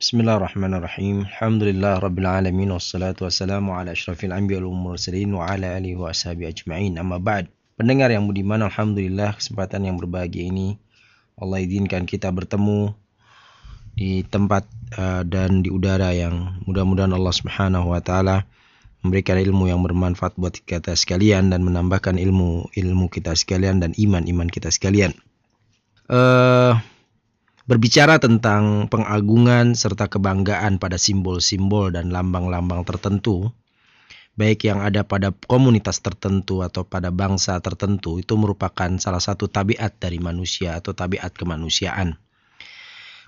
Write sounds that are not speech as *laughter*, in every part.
Bismillahirrahmanirrahim. Alhamdulillah rabbil alamin wassalatu wassalamu ala asyrafil anbiya wal mursalin wa ala alihi wa ashabi ajma'in. Amma ba'd. Pendengar yang budiman, alhamdulillah kesempatan yang berbahagia ini Allah izinkan kita bertemu di tempat uh, dan di udara yang mudah-mudahan Allah Subhanahu wa taala memberikan ilmu yang bermanfaat buat kita sekalian dan menambahkan ilmu ilmu kita sekalian dan iman iman kita sekalian. Uh, berbicara tentang pengagungan serta kebanggaan pada simbol-simbol dan lambang-lambang tertentu, baik yang ada pada komunitas tertentu atau pada bangsa tertentu, itu merupakan salah satu tabiat dari manusia atau tabiat kemanusiaan.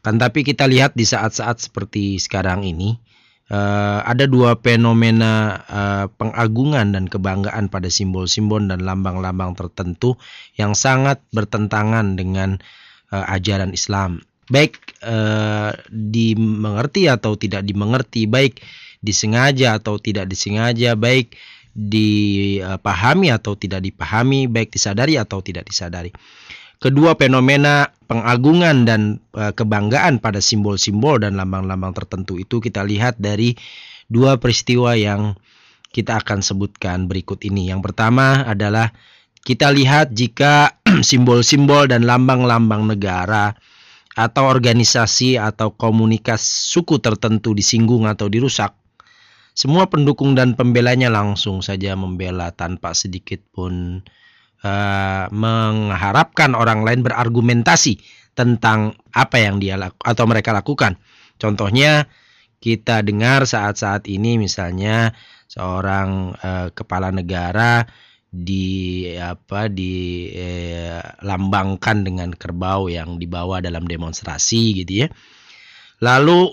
Kan tapi kita lihat di saat-saat seperti sekarang ini, uh, ada dua fenomena uh, pengagungan dan kebanggaan pada simbol-simbol dan lambang-lambang tertentu yang sangat bertentangan dengan uh, ajaran Islam baik uh, dimengerti atau tidak dimengerti, baik disengaja atau tidak disengaja, baik dipahami atau tidak dipahami, baik disadari atau tidak disadari. Kedua fenomena pengagungan dan uh, kebanggaan pada simbol-simbol dan lambang-lambang tertentu itu kita lihat dari dua peristiwa yang kita akan sebutkan berikut ini. Yang pertama adalah kita lihat jika *clears throat* simbol-simbol dan lambang-lambang negara atau organisasi atau komunitas suku tertentu disinggung atau dirusak, semua pendukung dan pembelanya langsung saja membela tanpa sedikit pun uh, mengharapkan orang lain berargumentasi tentang apa yang dia laku, atau mereka lakukan. Contohnya kita dengar saat-saat ini misalnya seorang uh, kepala negara di apa dilambangkan eh, dengan kerbau yang dibawa dalam demonstrasi gitu ya. Lalu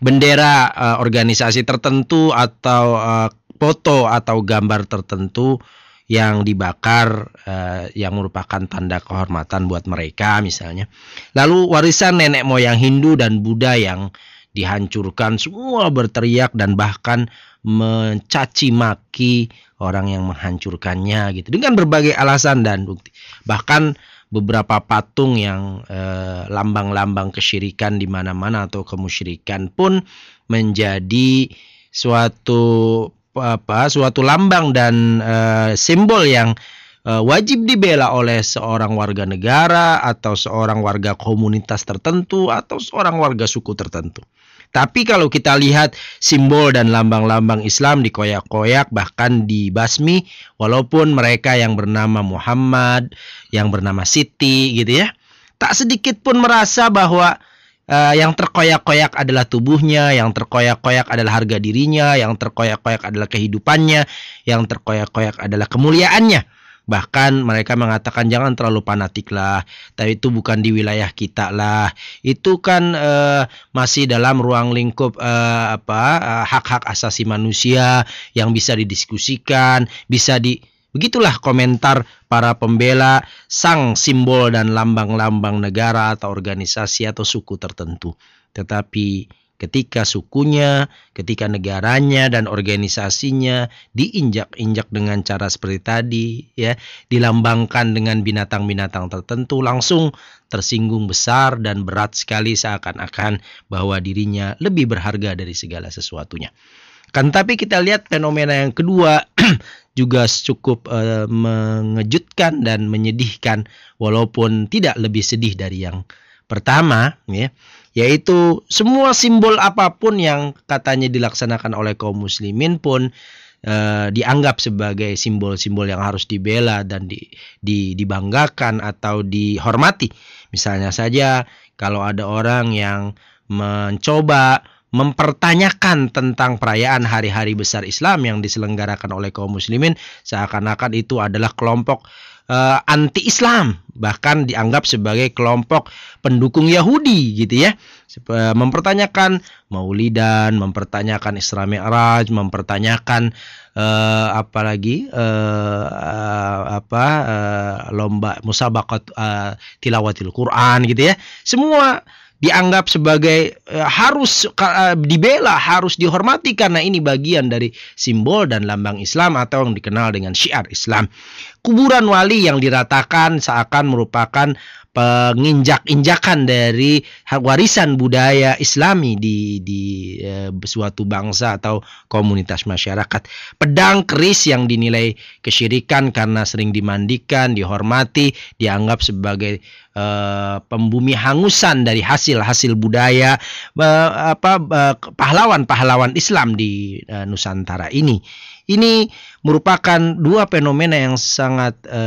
bendera uh, organisasi tertentu atau uh, foto atau gambar tertentu yang dibakar uh, yang merupakan tanda kehormatan buat mereka misalnya. Lalu warisan nenek moyang Hindu dan Buddha yang dihancurkan semua berteriak dan bahkan mencaci maki orang yang menghancurkannya gitu dengan berbagai alasan dan bukti. Bahkan beberapa patung yang eh, lambang-lambang kesyirikan di mana-mana atau kemusyrikan pun menjadi suatu apa suatu lambang dan uh, simbol yang uh, wajib dibela oleh seorang warga negara atau seorang warga komunitas tertentu atau seorang warga suku tertentu. Tapi kalau kita lihat simbol dan lambang-lambang Islam dikoyak-koyak bahkan dibasmi walaupun mereka yang bernama Muhammad, yang bernama Siti gitu ya. Tak sedikit pun merasa bahwa uh, yang terkoyak-koyak adalah tubuhnya, yang terkoyak-koyak adalah harga dirinya, yang terkoyak-koyak adalah kehidupannya, yang terkoyak-koyak adalah kemuliaannya. Bahkan mereka mengatakan jangan terlalu fanatik lah, tapi itu bukan di wilayah kita lah. Itu kan uh, masih dalam ruang lingkup uh, apa uh, hak-hak asasi manusia yang bisa didiskusikan, bisa di Begitulah komentar para pembela sang simbol dan lambang-lambang negara atau organisasi atau suku tertentu. Tetapi ketika sukunya, ketika negaranya dan organisasinya diinjak-injak dengan cara seperti tadi ya, dilambangkan dengan binatang-binatang tertentu langsung tersinggung besar dan berat sekali seakan-akan bahwa dirinya lebih berharga dari segala sesuatunya. Kan tapi kita lihat fenomena yang kedua *clears throat* juga cukup uh, mengejutkan dan menyedihkan walaupun tidak lebih sedih dari yang pertama ya yaitu semua simbol apa pun yang katanya dilaksanakan oleh kaum muslimin pun uh, dianggap sebagai simbol-simbol yang harus dibela dan di, di, dibanggakan atau dihormati. Misalnya saja kalau ada orang yang mencoba mempertanyakan tentang perayaan hari-hari besar Islam yang diselenggarakan oleh kaum muslimin seakan-akan itu adalah kelompok uh, anti-Islam, bahkan dianggap sebagai kelompok pendukung Yahudi gitu ya. Mempertanyakan Maulidan, mempertanyakan Isra Mi'raj, mempertanyakan uh, apa lagi uh, uh, apa uh, lomba musabaqat uh, tilawatil Quran gitu ya. Semua dianggap sebagai uh, harus uh, dibela, harus dihormati karena ini bagian dari simbol dan lambang Islam atau yang dikenal dengan syiar Islam. Kuburan wali yang diratakan seakan merupakan penginjak-injakan dari warisan budaya Islami di di e, suatu bangsa atau komunitas masyarakat. Pedang keris yang dinilai kesyirikan karena sering dimandikan, dihormati, dianggap sebagai e, pembumi hangusan dari hasil-hasil budaya e, apa pahlawan-pahlawan Islam di e, Nusantara ini. Ini merupakan dua fenomena yang sangat e,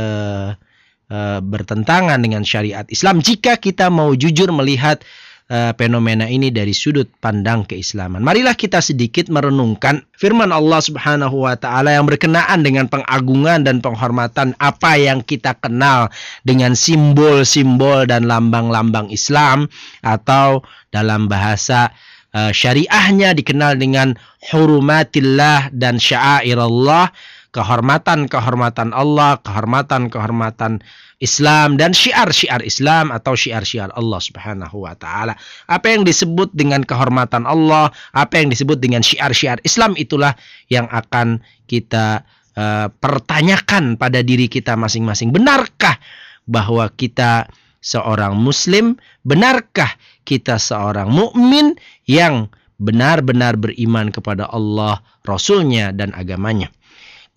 Eh, bertentangan dengan syariat Islam jika kita mau jujur melihat uh, fenomena ini dari sudut pandang keislaman. Marilah kita sedikit merenungkan firman Allah Subhanahu wa taala yang berkenaan dengan pengagungan dan penghormatan apa yang kita kenal dengan simbol-simbol dan lambang-lambang Islam atau dalam bahasa uh, syariahnya dikenal dengan hurumatillah dan sya'airallah kehormatan-kehormatan Allah, kehormatan-kehormatan Islam dan syiar-syiar Islam atau syiar-syiar Allah Subhanahu wa taala. Apa yang disebut dengan kehormatan Allah, apa yang disebut dengan syiar-syiar Islam itulah yang akan kita uh, pertanyakan pada diri kita masing-masing. Benarkah bahwa kita seorang muslim? Benarkah kita seorang mukmin yang benar-benar beriman kepada Allah, Rasulnya dan agamanya?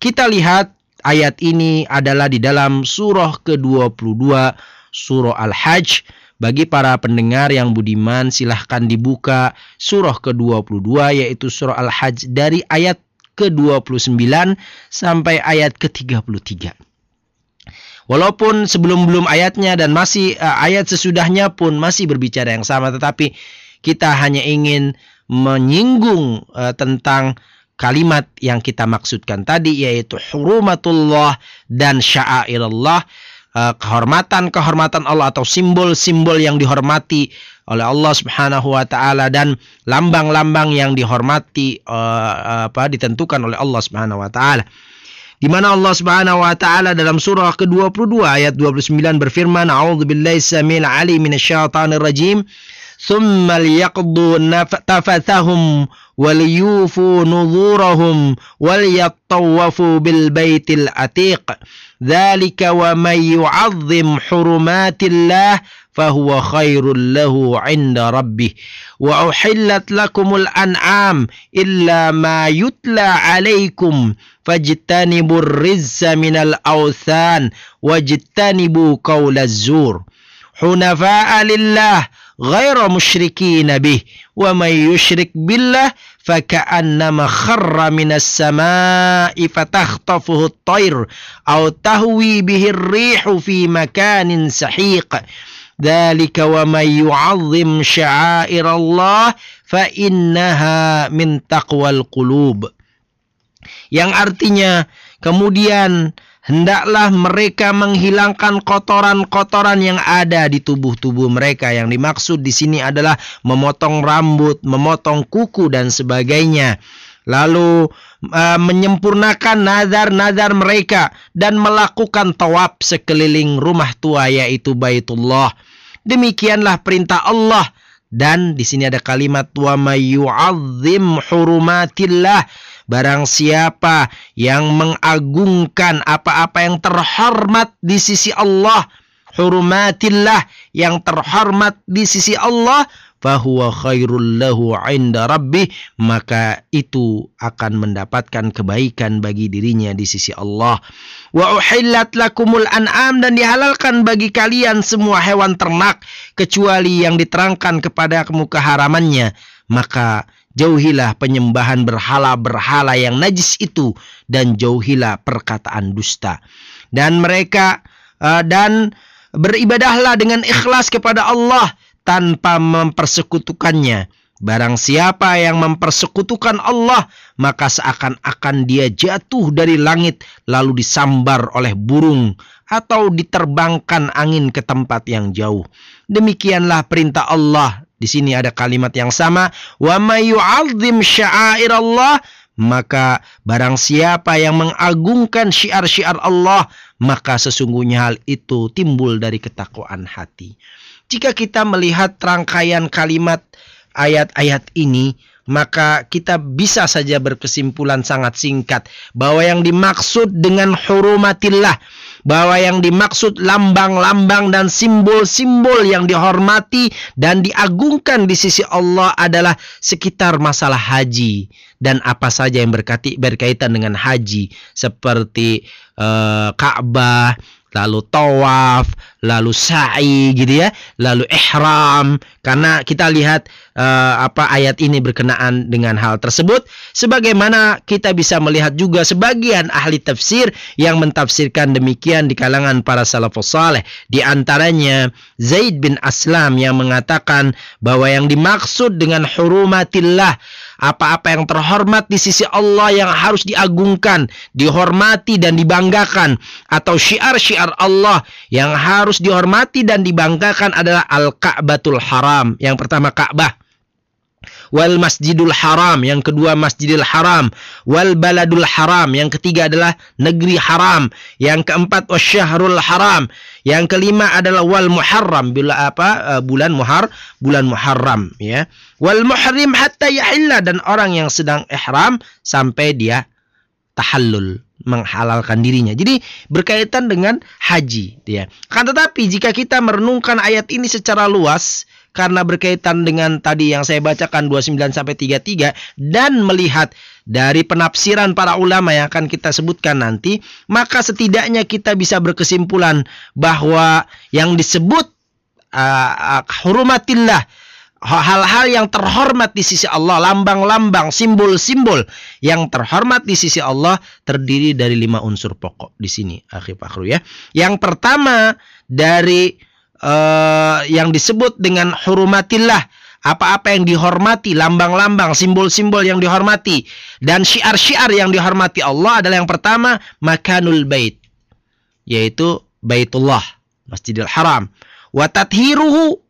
Kita lihat ayat ini adalah di dalam surah ke-22 surah Al-Hajj. Bagi para pendengar yang budiman silahkan dibuka surah ke-22 yaitu surah Al-Hajj dari ayat ke-29 sampai ayat ke-33. Walaupun sebelum belum ayatnya dan masih uh, ayat sesudahnya pun masih berbicara yang sama tetapi kita hanya ingin menyinggung uh, tentang kalimat yang kita maksudkan tadi yaitu hurumatullah dan sya'airullah eh, kehormatan-kehormatan Allah atau simbol-simbol yang dihormati oleh Allah Subhanahu wa taala dan lambang-lambang yang dihormati uh, apa ditentukan oleh Allah Subhanahu wa taala. Di mana Allah Subhanahu wa taala dalam surah ke-22 ayat 29 berfirman, "A'udzubillahi samil alim minasyaitonir rajim." ثم ليقضوا تفثهم وليوفوا نذورهم وليطوفوا بالبيت العتيق. ذلك ومن يعظم حرمات الله فهو خير له عند ربه. وأحلت لكم الأنعام إلا ما يتلى عليكم. فاجتنبوا الرز من الأوثان واجتنبوا قول الزور. حنفاء لله غير مشركين به ومن يشرك بالله فكأنما خر من السماء فتخطفه الطير أو تهوي به الريح في مكان سحيق. ذلك ومن يعظم شعائر الله فإنها من تقوى القلوب. Yang artinya kemudian hendaklah mereka menghilangkan kotoran-kotoran yang ada di tubuh-tubuh mereka. Yang dimaksud di sini adalah memotong rambut, memotong kuku dan sebagainya. Lalu uh, menyempurnakan nazar-nazar mereka dan melakukan tawaf sekeliling rumah tua yaitu Baitullah. Demikianlah perintah Allah dan di sini ada kalimat wa mayyu'azzim hurumatillah Barang siapa yang mengagungkan apa-apa yang terhormat di sisi Allah, hurumatillah yang terhormat di sisi Allah, fahuwa khairul lahu inda rabbih maka itu akan mendapatkan kebaikan bagi dirinya di sisi Allah. Wa uhillat lakumul an'am dan dihalalkan bagi kalian semua hewan ternak kecuali yang diterangkan kepada kamu keharamannya maka Jauhilah penyembahan berhala-berhala yang najis itu dan jauhilah perkataan dusta. Dan mereka uh, dan beribadahlah dengan ikhlas kepada Allah tanpa mempersekutukannya. Barang siapa yang mempersekutukan Allah, maka seakan-akan dia jatuh dari langit lalu disambar oleh burung atau diterbangkan angin ke tempat yang jauh. Demikianlah perintah Allah di sini ada kalimat yang sama, wa may yu'azzim sya'airallah maka barang siapa yang mengagungkan syiar-syiar Allah, maka sesungguhnya hal itu timbul dari ketakwaan hati. Jika kita melihat rangkaian kalimat ayat-ayat ini, maka kita bisa saja berkesimpulan sangat singkat bahwa yang dimaksud dengan hurumatillah bahwa yang dimaksud lambang-lambang dan simbol-simbol yang dihormati dan diagungkan di sisi Allah adalah sekitar masalah haji dan apa saja yang berkati, berkaitan dengan haji seperti uh, Ka'bah, lalu tawaf, lalu sa'i gitu ya, lalu ihram. Karena kita lihat uh, apa ayat ini berkenaan dengan hal tersebut. Sebagaimana kita bisa melihat juga sebagian ahli tafsir yang mentafsirkan demikian di kalangan para salafus saleh. Di antaranya Zaid bin Aslam yang mengatakan bahwa yang dimaksud dengan hurumatillah apa-apa yang terhormat di sisi Allah yang harus diagungkan, dihormati dan dibanggakan atau syiar-syiar Allah yang harus dihormati dan dibanggakan adalah Al-Ka'batul Haram. Yang pertama Ka'bah wal masjidul haram yang kedua masjidil haram wal baladul haram yang ketiga adalah negeri haram yang keempat wasyahrul haram yang kelima adalah wal muharram bila apa uh, bulan muhar bulan muharram ya wal muhrim hatta yahilla dan orang yang sedang ihram sampai dia tahallul menghalalkan dirinya. Jadi berkaitan dengan haji ya. Kan tetapi jika kita merenungkan ayat ini secara luas, karena berkaitan dengan tadi yang saya bacakan 29 sampai 33 dan melihat dari penafsiran para ulama yang akan kita sebutkan nanti, maka setidaknya kita bisa berkesimpulan bahwa yang disebut uh, hurumatillah hal-hal yang terhormat di sisi Allah, lambang-lambang, simbol-simbol yang terhormat di sisi Allah terdiri dari lima unsur pokok di sini, akhir Fakru ya. Yang pertama dari uh, yang disebut dengan hurumatillah apa-apa yang dihormati, lambang-lambang, simbol-simbol yang dihormati dan syiar-syiar yang dihormati Allah adalah yang pertama makanul bait yaitu Baitullah, Masjidil Haram. Wa tathiruhu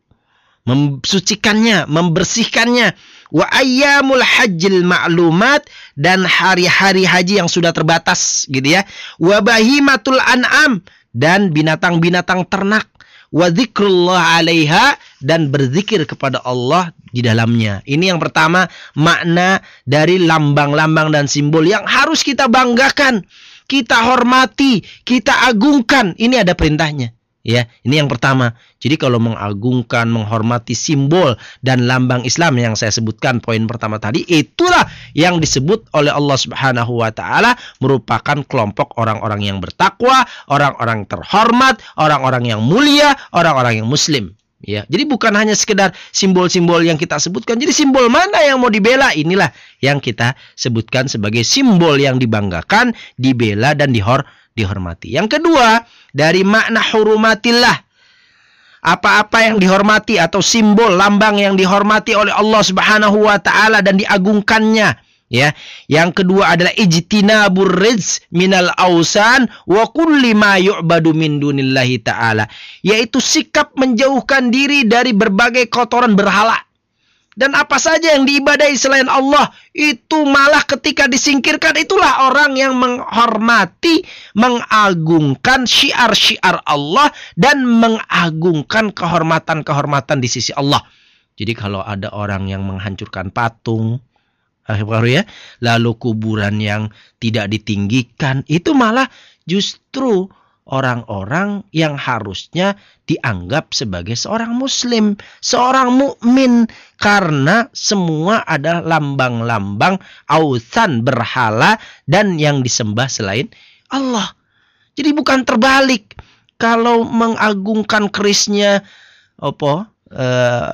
memsucikannya, membersihkannya. Wa ayyamul hajjil ma'lumat dan hari-hari haji yang sudah terbatas gitu ya. Wa bahimatul an'am dan binatang-binatang ternak wa zikrullah alaiha dan berzikir kepada Allah di dalamnya. Ini yang pertama makna dari lambang-lambang dan simbol yang harus kita banggakan, kita hormati, kita agungkan. Ini ada perintahnya. Ya, ini yang pertama. Jadi kalau mengagungkan, menghormati simbol dan lambang Islam yang saya sebutkan poin pertama tadi, itulah yang disebut oleh Allah Subhanahu wa taala merupakan kelompok orang-orang yang bertakwa, orang-orang terhormat, orang-orang yang mulia, orang-orang yang muslim. Ya, jadi bukan hanya sekedar simbol-simbol yang kita sebutkan. Jadi simbol mana yang mau dibela? Inilah yang kita sebutkan sebagai simbol yang dibanggakan, dibela dan dihor dihormati. Yang kedua, dari makna hurumatillah. Apa-apa yang dihormati atau simbol lambang yang dihormati oleh Allah Subhanahu wa taala dan diagungkannya. Ya, yang kedua adalah ijtinabur rizq minal ausan wa kulli ma yu'badu min dunillahi ta'ala, yaitu sikap menjauhkan diri dari berbagai kotoran berhala dan apa saja yang diibadai selain Allah itu malah ketika disingkirkan itulah orang yang menghormati, mengagungkan syiar-syiar Allah dan mengagungkan kehormatan-kehormatan di sisi Allah. Jadi kalau ada orang yang menghancurkan patung, ya, lalu kuburan yang tidak ditinggikan, itu malah justru orang-orang yang harusnya dianggap sebagai seorang muslim, seorang mukmin karena semua adalah lambang-lambang ausan berhala dan yang disembah selain Allah. Jadi bukan terbalik. Kalau mengagungkan kerisnya apa uh,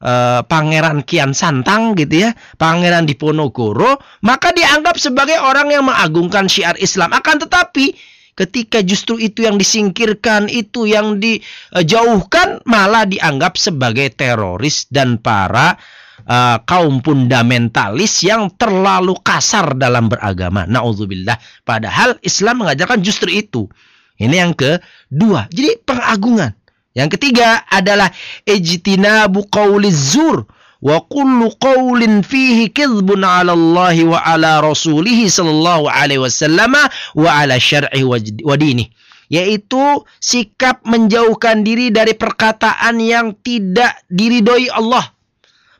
uh, Pangeran Kian Santang gitu ya, Pangeran Diponegoro, maka dianggap sebagai orang yang mengagungkan syiar Islam. Akan tetapi ketika justru itu yang disingkirkan, itu yang dijauhkan malah dianggap sebagai teroris dan para uh, kaum fundamentalis yang terlalu kasar dalam beragama. Nauzubillah. Padahal Islam mengajarkan justru itu. Ini yang kedua. Jadi pengagungan. Yang ketiga adalah ijtinabu qauliz zur wa kullu qawlin fihi kizbun 'ala Allah wa 'ala rasulih sallallahu alaihi wasallam wa 'ala syar'i wa dini. Yaitu sikap menjauhkan diri dari perkataan yang tidak diridhoi Allah.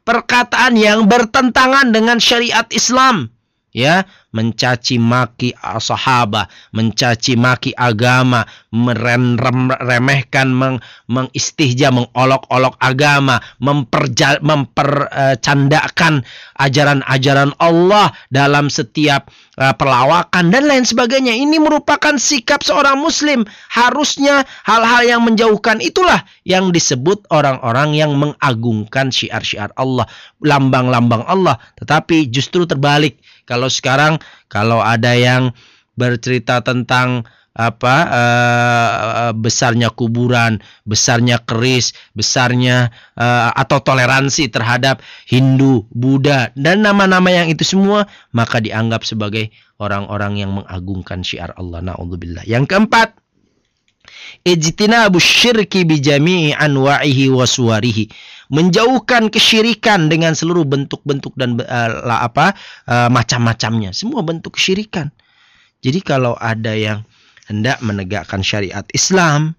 Perkataan yang bertentangan dengan syariat Islam. Ya mencaci maki sahabat, mencaci maki agama, meremehkan, meng, mengistihja, mengolok-olok agama, mempercandakan ajaran-ajaran Allah dalam setiap uh, perlawakan dan lain sebagainya. Ini merupakan sikap seorang muslim. Harusnya hal-hal yang menjauhkan itulah yang disebut orang-orang yang mengagungkan syiar-syiar Allah, lambang-lambang Allah. Tetapi justru terbalik. Kalau sekarang kalau ada yang bercerita tentang apa uh, besarnya kuburan, besarnya keris, besarnya uh, atau toleransi terhadap Hindu, Buddha dan nama-nama yang itu semua maka dianggap sebagai orang-orang yang mengagungkan syiar Allah. Nauzubillah. Yang keempat, ijtinabu syirki bijami'i anwa'ihi wa suwarihi. Menjauhkan kesyirikan dengan seluruh bentuk-bentuk dan uh, apa uh, macam-macamnya. Semua bentuk kesyirikan. Jadi kalau ada yang hendak menegakkan syariat Islam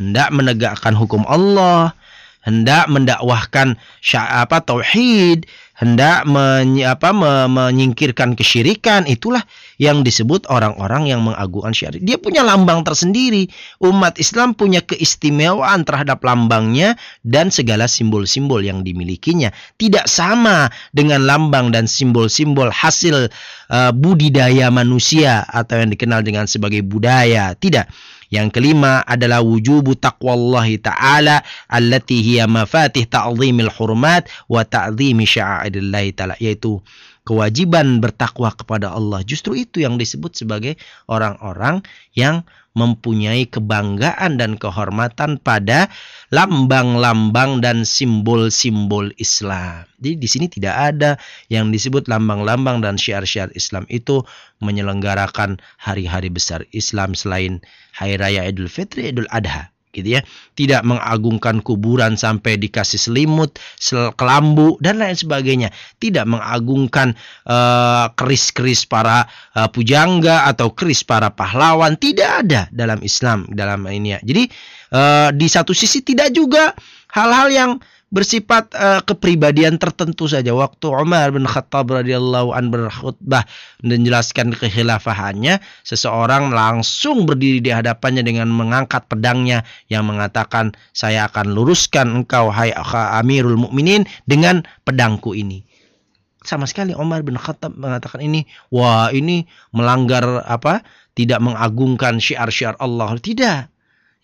hendak menegakkan hukum Allah hendak mendakwahkan apa tauhid hendak menyi, apa, me, menyingkirkan kesyirikan itulah yang disebut orang-orang yang mengagungkan syariat. Dia punya lambang tersendiri. Umat Islam punya keistimewaan terhadap lambangnya dan segala simbol-simbol yang dimilikinya. Tidak sama dengan lambang dan simbol-simbol hasil uh, budidaya manusia atau yang dikenal dengan sebagai budaya. Tidak. Yang kelima adalah wujubu taqwallahi ta'ala allati hiya mafatih ta'zimil hurmat wa ta'zimi sya'airillahi ta'ala yaitu kewajiban bertakwa kepada Allah. Justru itu yang disebut sebagai orang-orang yang mempunyai kebanggaan dan kehormatan pada lambang-lambang dan simbol-simbol Islam. Jadi di sini tidak ada yang disebut lambang-lambang dan syiar-syiar Islam itu menyelenggarakan hari-hari besar Islam selain hari raya Idul Fitri, Idul Adha gitu ya. Tidak mengagungkan kuburan sampai dikasih selimut kelambu dan lain sebagainya. Tidak mengagungkan uh, keris-keris para uh, pujangga atau keris para pahlawan. Tidak ada dalam Islam dalam ini ya. Jadi uh, di satu sisi tidak juga hal-hal yang bersifat uh, kepribadian tertentu saja. Waktu Umar bin Khattab radhiyallahu an berkhutbah menjelaskan kekhilafahannya, seseorang langsung berdiri di hadapannya dengan mengangkat pedangnya yang mengatakan, "Saya akan luruskan engkau hai Amirul Mukminin dengan pedangku ini." Sama sekali Umar bin Khattab mengatakan ini, wah ini melanggar apa? Tidak mengagungkan syiar-syiar Allah. Tidak.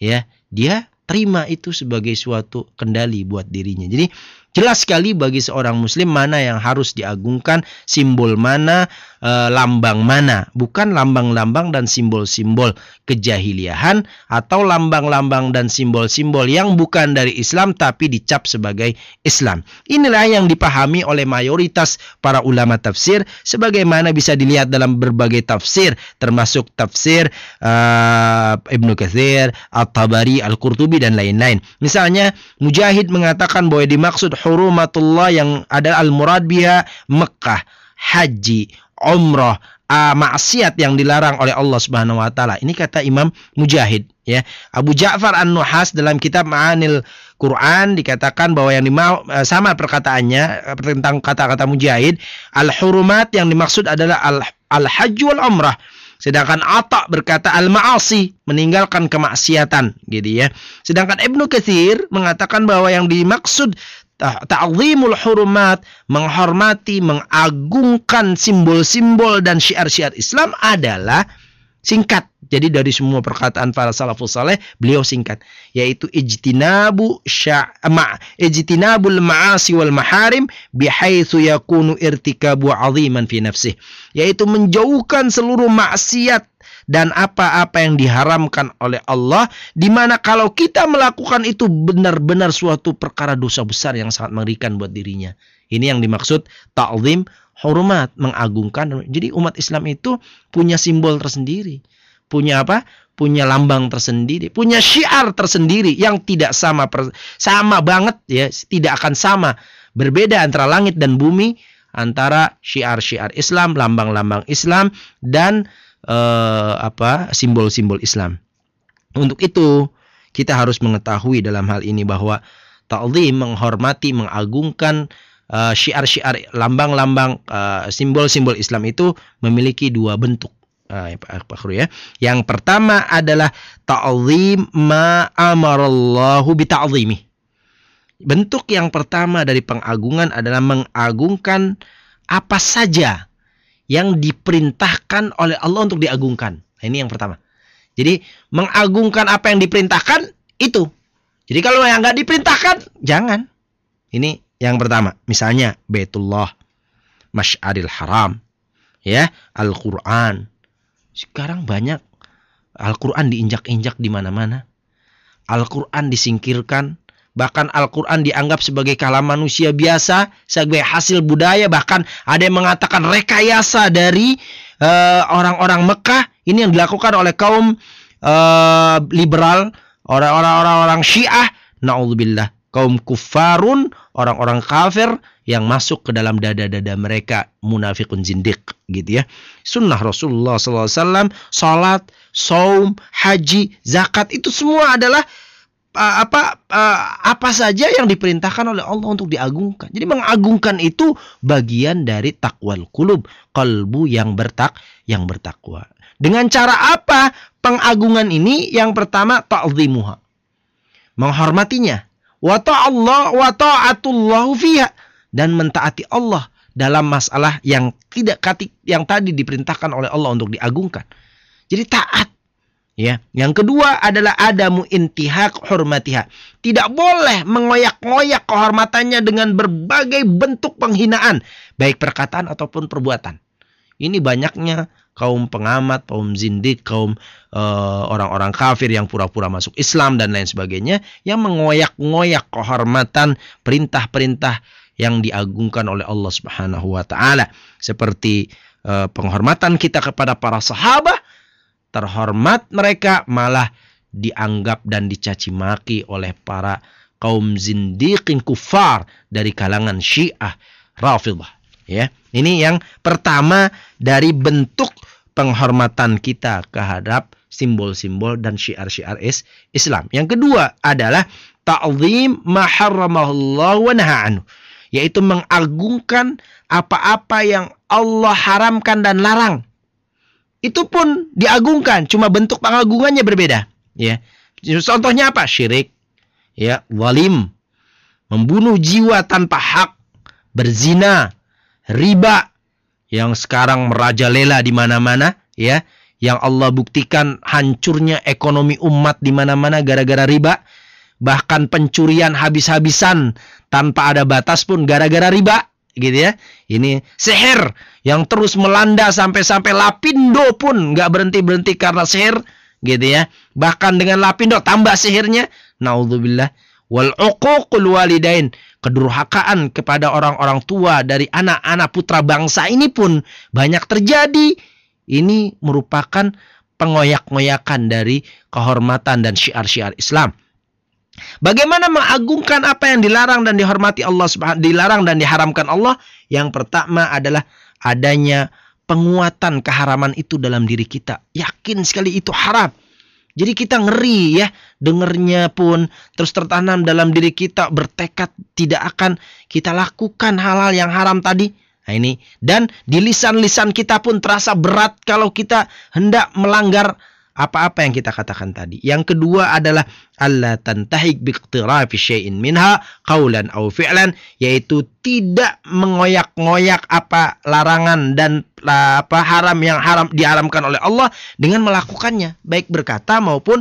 Ya, dia terima itu sebagai suatu kendali buat dirinya. Jadi Jelas sekali bagi seorang muslim mana yang harus diagungkan, simbol mana, e, lambang mana, bukan lambang-lambang dan simbol-simbol kejahiliahan atau lambang-lambang dan simbol-simbol yang bukan dari Islam tapi dicap sebagai Islam. Inilah yang dipahami oleh mayoritas para ulama tafsir sebagaimana bisa dilihat dalam berbagai tafsir termasuk tafsir uh, Ibnu Katsir, At-Tabari, Al-Qurtubi dan lain-lain. Misalnya Mujahid mengatakan bahwa dimaksud hurumatullah yang ada al-murad biha Mekah, haji, umrah, uh, maksiat yang dilarang oleh Allah Subhanahu wa taala. Ini kata Imam Mujahid ya. Abu Ja'far An-Nuhas dalam kitab Ma'anil Quran dikatakan bahwa yang dimau uh, sama perkataannya tentang kata-kata Mujahid, al-hurumat yang dimaksud adalah al-hajj wal umrah. Sedangkan Atta berkata al-ma'asi, meninggalkan kemaksiatan, gitu ya. Sedangkan Ibnu Katsir mengatakan bahwa yang dimaksud ta'zimul hurumat, menghormati, mengagungkan simbol-simbol dan syiar-syiar Islam adalah singkat. Jadi dari semua perkataan para salafus saleh beliau singkat yaitu ijtinabu sya'ma ijtinabul ma'asi wal maharim bihaitsu yakunu irtikabu 'aziman fi nafsih yaitu menjauhkan seluruh maksiat dan apa-apa yang diharamkan oleh Allah di mana kalau kita melakukan itu benar-benar suatu perkara dosa besar yang sangat mengerikan buat dirinya. Ini yang dimaksud ta'zim hormat, mengagungkan. Jadi umat Islam itu punya simbol tersendiri. Punya apa? Punya lambang tersendiri, punya syiar tersendiri yang tidak sama sama banget ya, tidak akan sama. Berbeda antara langit dan bumi, antara syiar-syiar Islam, lambang-lambang Islam dan uh, apa simbol-simbol Islam. Untuk itu kita harus mengetahui dalam hal ini bahwa ta'zim menghormati, mengagungkan uh, syiar-syiar lambang-lambang uh, simbol-simbol Islam itu memiliki dua bentuk. Uh, Pak Kru ya. Yang pertama adalah ta'zim ma amarallahu bi ta'zimi. Bentuk yang pertama dari pengagungan adalah mengagungkan apa saja yang diperintahkan oleh Allah untuk diagungkan. Nah, ini yang pertama. Jadi mengagungkan apa yang diperintahkan itu. Jadi kalau yang nggak diperintahkan jangan. Ini yang pertama. Misalnya Baitullah, Masyaril Haram, ya Al-Quran. Sekarang banyak Al-Quran diinjak-injak di mana-mana. Al-Quran disingkirkan. Bahkan Al-Quran dianggap sebagai kalam manusia biasa, sebagai hasil budaya. Bahkan ada yang mengatakan rekayasa dari eh, orang-orang uh, Mekah ini yang dilakukan oleh kaum uh, liberal, orang-orang Syiah, naudzubillah, kaum kufarun, orang-orang kafir yang masuk ke dalam dada-dada mereka munafikun zindik gitu ya. Sunnah Rasulullah SAW, salat, saum, haji, zakat itu semua adalah apa uh, apa saja yang diperintahkan oleh Allah untuk diagungkan. Jadi mengagungkan itu bagian dari takwal kulub, kalbu yang bertak yang bertakwa. Dengan cara apa pengagungan ini? Yang pertama ta'zimuha. Menghormatinya. Wa ta'allah wa ta'atullahu fiha dan mentaati Allah dalam masalah yang tidak yang tadi diperintahkan oleh Allah untuk diagungkan. Jadi taat. Ya, yang kedua adalah adamu intihak hormatiha. Tidak boleh mengoyak-ngoyak kehormatannya dengan berbagai bentuk penghinaan, baik perkataan ataupun perbuatan. Ini banyaknya kaum pengamat, kaum zindik, kaum uh, orang-orang kafir yang pura-pura masuk Islam dan lain sebagainya yang mengoyak-ngoyak kehormatan perintah-perintah yang diagungkan oleh Allah Subhanahu wa taala seperti uh, penghormatan kita kepada para sahabat terhormat mereka malah dianggap dan dicaci maki oleh para kaum zindikin kufar dari kalangan Syiah Rafidah ya ini yang pertama dari bentuk penghormatan kita kehadap simbol-simbol dan syiar-syiar Islam. Yang kedua adalah ta'zim ma harramallahu wa naha'anu. Yaitu mengagungkan apa-apa yang Allah haramkan dan larang. Itu pun diagungkan, cuma bentuk pengagungannya berbeda. Ya. Contohnya apa? Syirik, ya, walim, membunuh jiwa tanpa hak, berzina, riba, yang sekarang merajalela di mana-mana ya yang Allah buktikan hancurnya ekonomi umat di mana-mana gara-gara riba bahkan pencurian habis-habisan tanpa ada batas pun gara-gara riba gitu ya. Ini seher yang terus melanda sampai-sampai Lapindo pun nggak berhenti-berhenti karena seher gitu ya. Bahkan dengan Lapindo tambah sehernya. Naudzubillah wal uququl walidain. Kedurhakaan kepada orang-orang tua dari anak-anak putra bangsa ini pun banyak terjadi. Ini merupakan pengoyak-ngoyakan dari kehormatan dan syiar-syiar Islam Bagaimana mengagungkan apa yang dilarang dan dihormati Allah Subhanahu dilarang dan diharamkan Allah? Yang pertama adalah adanya penguatan keharaman itu dalam diri kita. Yakin sekali itu haram. Jadi kita ngeri ya, dengernya pun terus tertanam dalam diri kita bertekad tidak akan kita lakukan hal-hal yang haram tadi. Nah ini dan di lisan-lisan kita pun terasa berat kalau kita hendak melanggar apa-apa yang kita katakan tadi. Yang kedua adalah Allah tantahik biqtirafi syai'in minha qaulan au fi'lan yaitu tidak mengoyak-ngoyak apa larangan dan apa haram yang haram diharamkan oleh Allah dengan melakukannya baik berkata maupun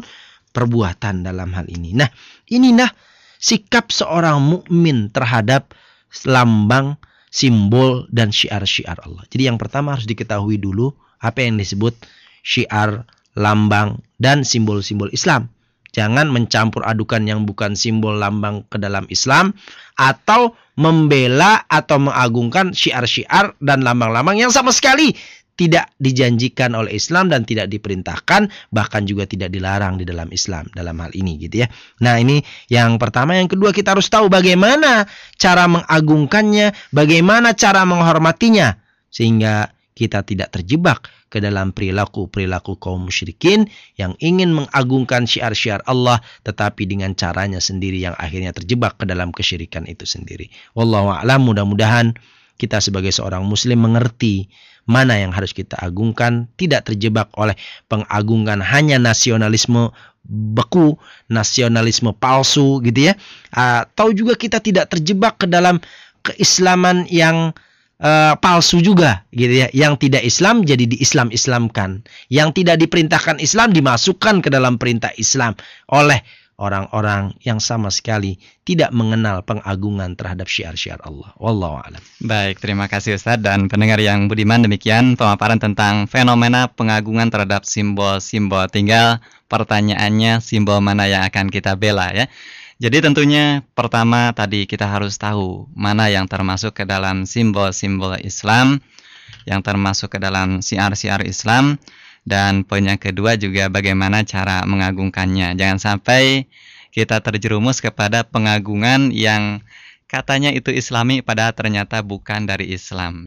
perbuatan dalam hal ini. Nah, ini nah sikap seorang mukmin terhadap lambang, simbol dan syiar-syiar Allah. Jadi yang pertama harus diketahui dulu apa yang disebut syiar lambang, dan simbol-simbol Islam. Jangan mencampur adukan yang bukan simbol lambang ke dalam Islam atau membela atau mengagungkan syiar-syiar dan lambang-lambang yang sama sekali tidak dijanjikan oleh Islam dan tidak diperintahkan bahkan juga tidak dilarang di dalam Islam dalam hal ini gitu ya. Nah, ini yang pertama, yang kedua kita harus tahu bagaimana cara mengagungkannya, bagaimana cara menghormatinya sehingga kita tidak terjebak ke dalam perilaku-perilaku kaum musyrikin yang ingin mengagungkan syiar-syiar Allah tetapi dengan caranya sendiri yang akhirnya terjebak ke dalam kesyirikan itu sendiri. Wallahu a'lam mudah-mudahan kita sebagai seorang muslim mengerti mana yang harus kita agungkan, tidak terjebak oleh pengagungan hanya nasionalisme beku, nasionalisme palsu gitu ya. Atau juga kita tidak terjebak ke dalam keislaman yang uh, palsu juga gitu ya. Yang tidak Islam jadi diislam-islamkan. Yang tidak diperintahkan Islam dimasukkan ke dalam perintah Islam oleh orang-orang yang sama sekali tidak mengenal pengagungan terhadap syiar-syiar Allah. Wallahu a'lam. Baik, terima kasih Ustaz dan pendengar yang budiman demikian pemaparan tentang fenomena pengagungan terhadap simbol-simbol. Tinggal pertanyaannya simbol mana yang akan kita bela ya. Jadi tentunya pertama tadi kita harus tahu mana yang termasuk ke dalam simbol-simbol Islam, yang termasuk ke dalam siar-siar Islam dan poin yang kedua juga bagaimana cara mengagungkannya. Jangan sampai kita terjerumus kepada pengagungan yang katanya itu islami padahal ternyata bukan dari Islam.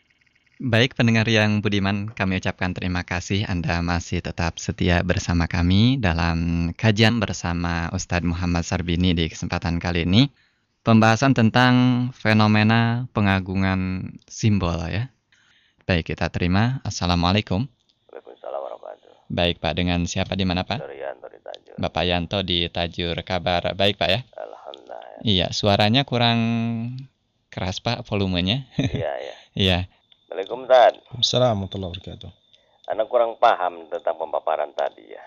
Baik pendengar yang budiman, kami ucapkan terima kasih Anda masih tetap setia bersama kami dalam kajian bersama Ustadz Muhammad Sarbini di kesempatan kali ini. Pembahasan tentang fenomena pengagungan simbol ya. Baik, kita terima. Assalamualaikum. Baik Pak, dengan siapa di mana Pak? Yanto di Tajur. Bapak Yanto di Tajur. Kabar baik Pak ya? Alhamdulillah. Iya, suaranya kurang keras Pak volumenya. Iya, iya. *laughs* iya. Assalamualaikum Tad. Assalamualaikum warahmatullahi wabarakatuh. Anda kurang paham tentang pemaparan tadi ya.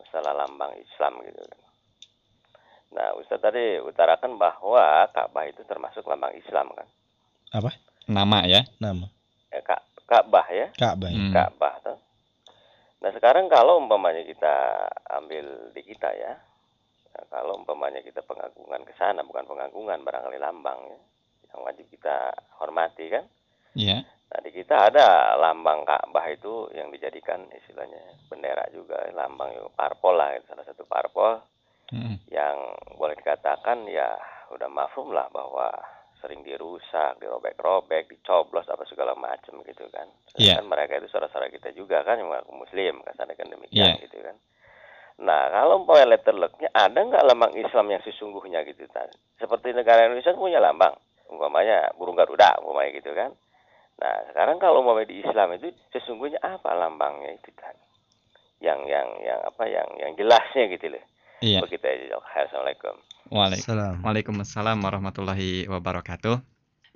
Masalah lambang Islam gitu kan. Nah, Ustaz tadi utarakan bahwa Ka'bah itu termasuk lambang Islam kan. Apa? Nama ya? Nama. Eh, Ka Ka'bah ya. Ka'bah. Hmm. Ka'bah tuh. Nah sekarang kalau umpamanya kita ambil di kita ya, nah, kalau umpamanya kita pengagungan ke sana bukan pengagungan barangkali lambang ya, yang wajib kita hormati kan. Iya. Nah di kita ada lambang Ka'bah itu yang dijadikan istilahnya bendera juga, lambang parpol lah, salah satu parpol Hmm. yang boleh dikatakan ya udah mafhum lah bahwa sering dirusak, dirobek-robek, dicoblos apa segala macam gitu kan. Iya. Kan mereka itu saudara-saudara kita juga kan yang mengaku muslim, katakan demikian Iya. gitu kan. Nah, kalau umpamanya letter lucknya ada nggak lambang Islam yang sesungguhnya gitu kan? Seperti negara Indonesia kan punya lambang, umpamanya burung garuda, umpamanya gitu kan. Nah, sekarang kalau umpamanya di Islam itu sesungguhnya apa lambangnya itu kan? Yang yang yang apa yang yang jelasnya gitu loh. Iya. Begitu aja. Assalamualaikum. Waalaikumsalam. Salam. Waalaikumsalam warahmatullahi wabarakatuh.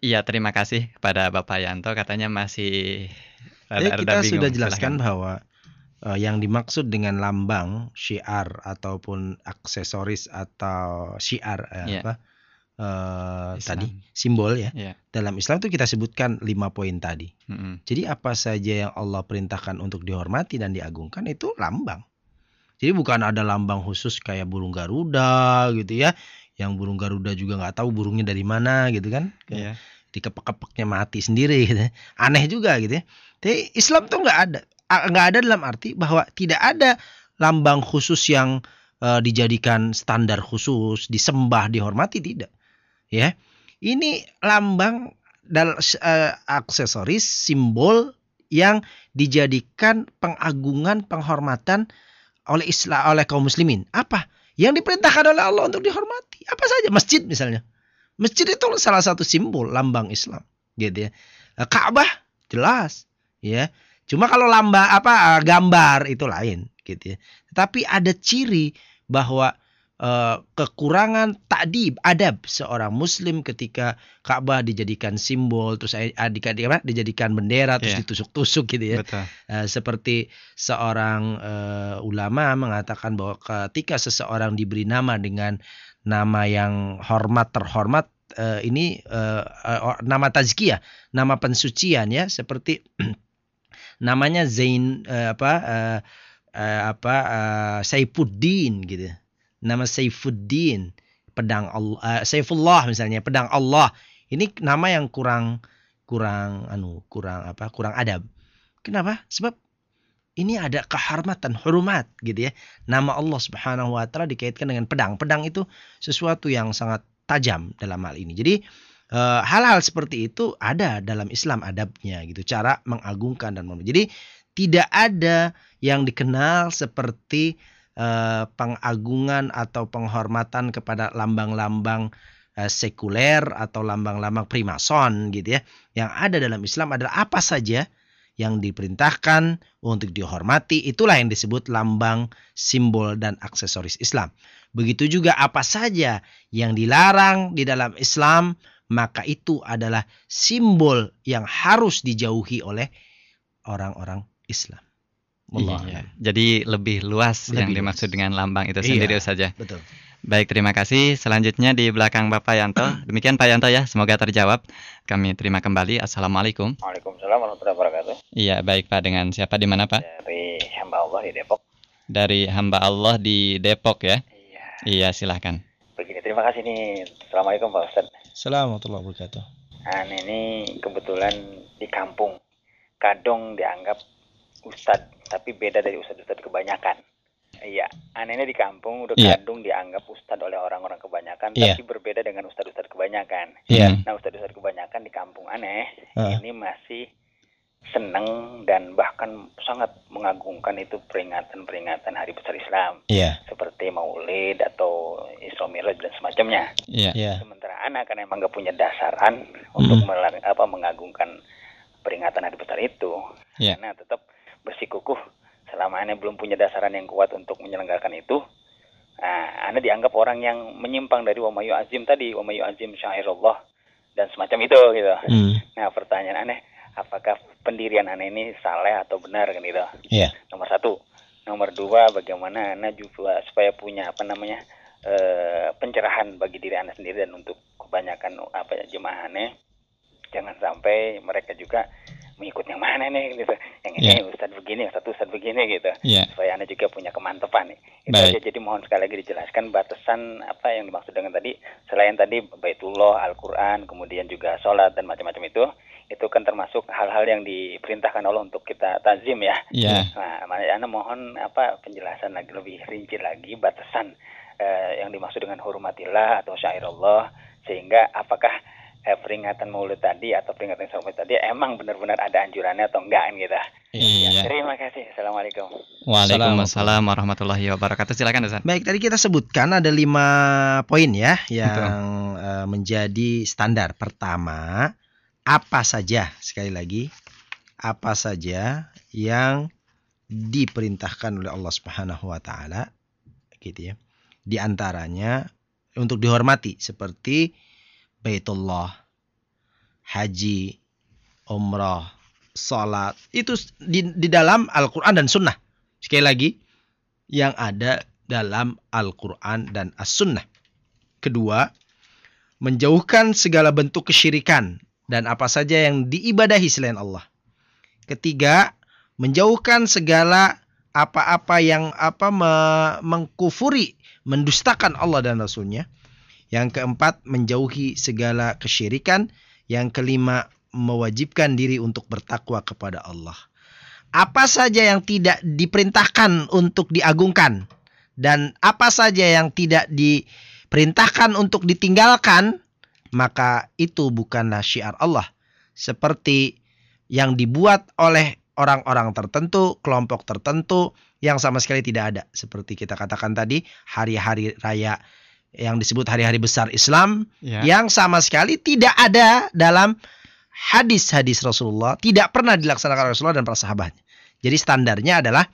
Iya, terima kasih kepada Bapak Yanto katanya masih rada-rada kita bingung. sudah jelaskan Silakan. bahwa eh, yang dimaksud dengan lambang, syiar ataupun aksesoris atau syiar eh, Iya. apa eh, Islam. tadi simbol ya. Iya. Dalam Islam itu kita sebutkan lima poin tadi. Mm-mm. Jadi apa saja yang Allah perintahkan untuk dihormati dan diagungkan itu lambang. Jadi bukan ada lambang khusus kayak burung garuda gitu ya. Yang burung garuda juga nggak tahu burungnya dari mana gitu kan. Iya. Dikepek-kepeknya mati sendiri gitu. Aneh juga gitu ya. Tapi Islam tuh nggak ada. Nggak ada dalam arti bahwa tidak ada lambang khusus yang eh, dijadikan standar khusus, disembah, dihormati tidak. Ya. Ini lambang dan eh, aksesoris simbol yang dijadikan pengagungan, penghormatan oleh Islam oleh kaum muslimin. Apa? Yang diperintahkan oleh Allah untuk dihormati. Apa saja masjid misalnya. Masjid itu salah satu simbol lambang Islam, gitu ya. Eh, Ka'bah jelas, ya. Cuma kalau lambang apa eh, gambar itu lain, gitu ya. Tetapi ada ciri bahwa eh, kekurangan takdib adab seorang muslim ketika Ka'bah dijadikan simbol terus eh, adik apa dijadikan bendera terus Iya. ditusuk-tusuk gitu ya. Betul. Eh, seperti seorang eh, ulama mengatakan bahwa ketika seseorang diberi nama dengan nama yang hormat terhormat eh, ini eh, eh, nama tazkiyah, nama pensucian ya seperti *clears throat* namanya Zain eh, apa eh, eh, apa eh, Saifuddin gitu. Nama Saifuddin, pedang Allah, eh, Saifullah misalnya, pedang Allah. Ini nama yang kurang kurang anu, kurang apa? kurang adab. Kenapa? Sebab ini ada kehormatan, hormat gitu ya. Nama Allah Subhanahu wa taala dikaitkan dengan pedang. Pedang itu sesuatu yang sangat tajam dalam hal ini. Jadi Eh, hal-hal seperti itu ada dalam Islam adabnya gitu, cara mengagungkan dan mem- Jadi tidak ada yang dikenal seperti eh, pengagungan atau penghormatan kepada lambang-lambang eh, sekuler atau lambang-lambang primason gitu ya. Yang ada dalam Islam adalah apa saja yang diperintahkan untuk dihormati itulah yang disebut lambang, simbol dan aksesoris Islam. Begitu juga apa saja yang dilarang di dalam Islam maka itu adalah simbol yang harus dijauhi oleh orang-orang Islam. Iya. Jadi lebih luas yang Lebih dimaksud luas. dengan lambang itu Iya. sendiri saja. Betul. Baik, terima kasih. Selanjutnya di belakang Bapak Yanto. Demikian Pak Yanto ya, semoga terjawab. Kami terima kembali. Assalamualaikum. Waalaikumsalam warahmatullahi wabarakatuh. Iya, baik Pak. Dengan siapa di mana Pak? Dari hamba Allah di Depok. Dari hamba Allah di Depok ya. Iya. Iya, silahkan. Begini, terima kasih nih. Assalamualaikum Pak Ustadz. Assalamualaikum warahmatullahi wabarakatuh. Nah, ini kebetulan di kampung. Kadang dianggap ustadz, tapi beda dari ustadz-ustadz kebanyakan. Iya, anehnya di kampung udah Iya. kadung dianggap ustadz oleh orang-orang kebanyakan, Iya. tapi berbeda dengan ustadz-ustadz kebanyakan. Iya. Hmm. Nah, ustadz-ustadz kebanyakan di kampung aneh Heeh. ini masih senang dan bahkan sangat mengagungkan itu peringatan-peringatan hari besar Islam Iya. seperti Maulid atau Isra Mi'raj dan semacamnya. Iya. Iya. Sementara anak kan emang gak punya dasaran untuk Mhm. melar- apa mengagungkan peringatan hari besar itu. Iya. Karena tetap bersikukuh selama anda belum punya dasaran yang kuat untuk menyelenggarakan itu. Nah, anda dianggap orang yang menyimpang dari wamayu azim tadi, wamayu azim syairullah dan semacam itu gitu. Hmm. Nah, pertanyaan aneh, apakah pendirian aneh ini salah atau benar kan gitu? Iya. Nomor satu. Nomor dua, bagaimana anda juga supaya punya apa namanya eh, pencerahan bagi diri anda sendiri dan untuk kebanyakan apa ya jemaah aneh, jangan sampai mereka juga mengikut yang mana nih gitu. Yang ini Iya. ustadz begini, yang satu ustadz begini gitu. Iya. Supaya anda juga punya kemantapan nih. Itu Baik. aja jadi mohon sekali lagi dijelaskan batasan apa yang dimaksud dengan tadi selain tadi Baitullah, Al-Qur'an, kemudian juga sholat dan macam-macam itu itu kan termasuk hal-hal yang diperintahkan Allah untuk kita tazim ya. Iya. Nah, Anda mohon apa penjelasan lagi lebih rinci lagi batasan eh, yang dimaksud dengan hurmatillah atau syairullah sehingga apakah eh, peringatan Maulid tadi atau peringatan Isra Mi'raj tadi emang benar-benar ada anjurannya atau enggak kan gitu. Iya. Terima kasih. Assalamualaikum. Waalaikumsalam warahmatullahi wabarakatuh. Silakan Ustaz. Baik, tadi kita sebutkan ada lima poin ya yang eh, menjadi standar. Pertama, apa saja sekali lagi apa saja yang diperintahkan oleh Allah Subhanahu wa taala gitu ya. Di antaranya untuk dihormati seperti Baitullah, haji, umrah, salat. Itu di, di dalam Al-Qur'an dan Sunnah. Sekali lagi, yang ada dalam Al-Quran dan As-Sunnah. Kedua, menjauhkan segala bentuk kesyirikan dan apa saja yang diibadahi selain Allah. Ketiga, menjauhkan segala apa-apa yang apa me- mengkufuri, mendustakan Allah dan Rasulnya. Yang keempat, menjauhi segala kesyirikan. Yang kelima, mewajibkan diri untuk bertakwa kepada Allah. Apa saja yang tidak diperintahkan untuk diagungkan dan apa saja yang tidak diperintahkan untuk ditinggalkan maka itu bukanlah syiar Allah. Seperti yang dibuat oleh orang-orang tertentu, kelompok tertentu yang sama sekali tidak ada. Seperti kita katakan tadi hari-hari raya yang disebut hari-hari besar Islam Iya. yang sama sekali tidak ada dalam hadis-hadis Rasulullah, tidak pernah dilaksanakan Rasulullah dan para sahabatnya. Jadi standarnya adalah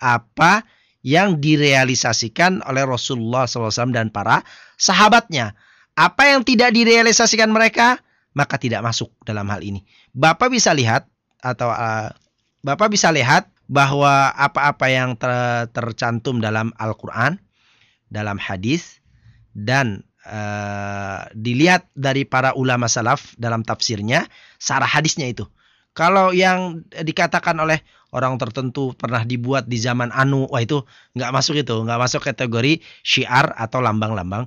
apa yang direalisasikan oleh Rasulullah SAW dan para sahabatnya. Apa yang tidak direalisasikan mereka, maka tidak masuk dalam hal ini. Bapak bisa lihat atau uh, Bapak bisa lihat bahwa apa-apa yang ter- tercantum dalam Al-Quran, dalam hadis, dan eh, dilihat dari para ulama salaf dalam tafsirnya, sarah hadisnya itu. Kalau yang dikatakan oleh orang tertentu pernah dibuat di zaman anu, wah itu nggak masuk itu, nggak masuk kategori syiar atau lambang-lambang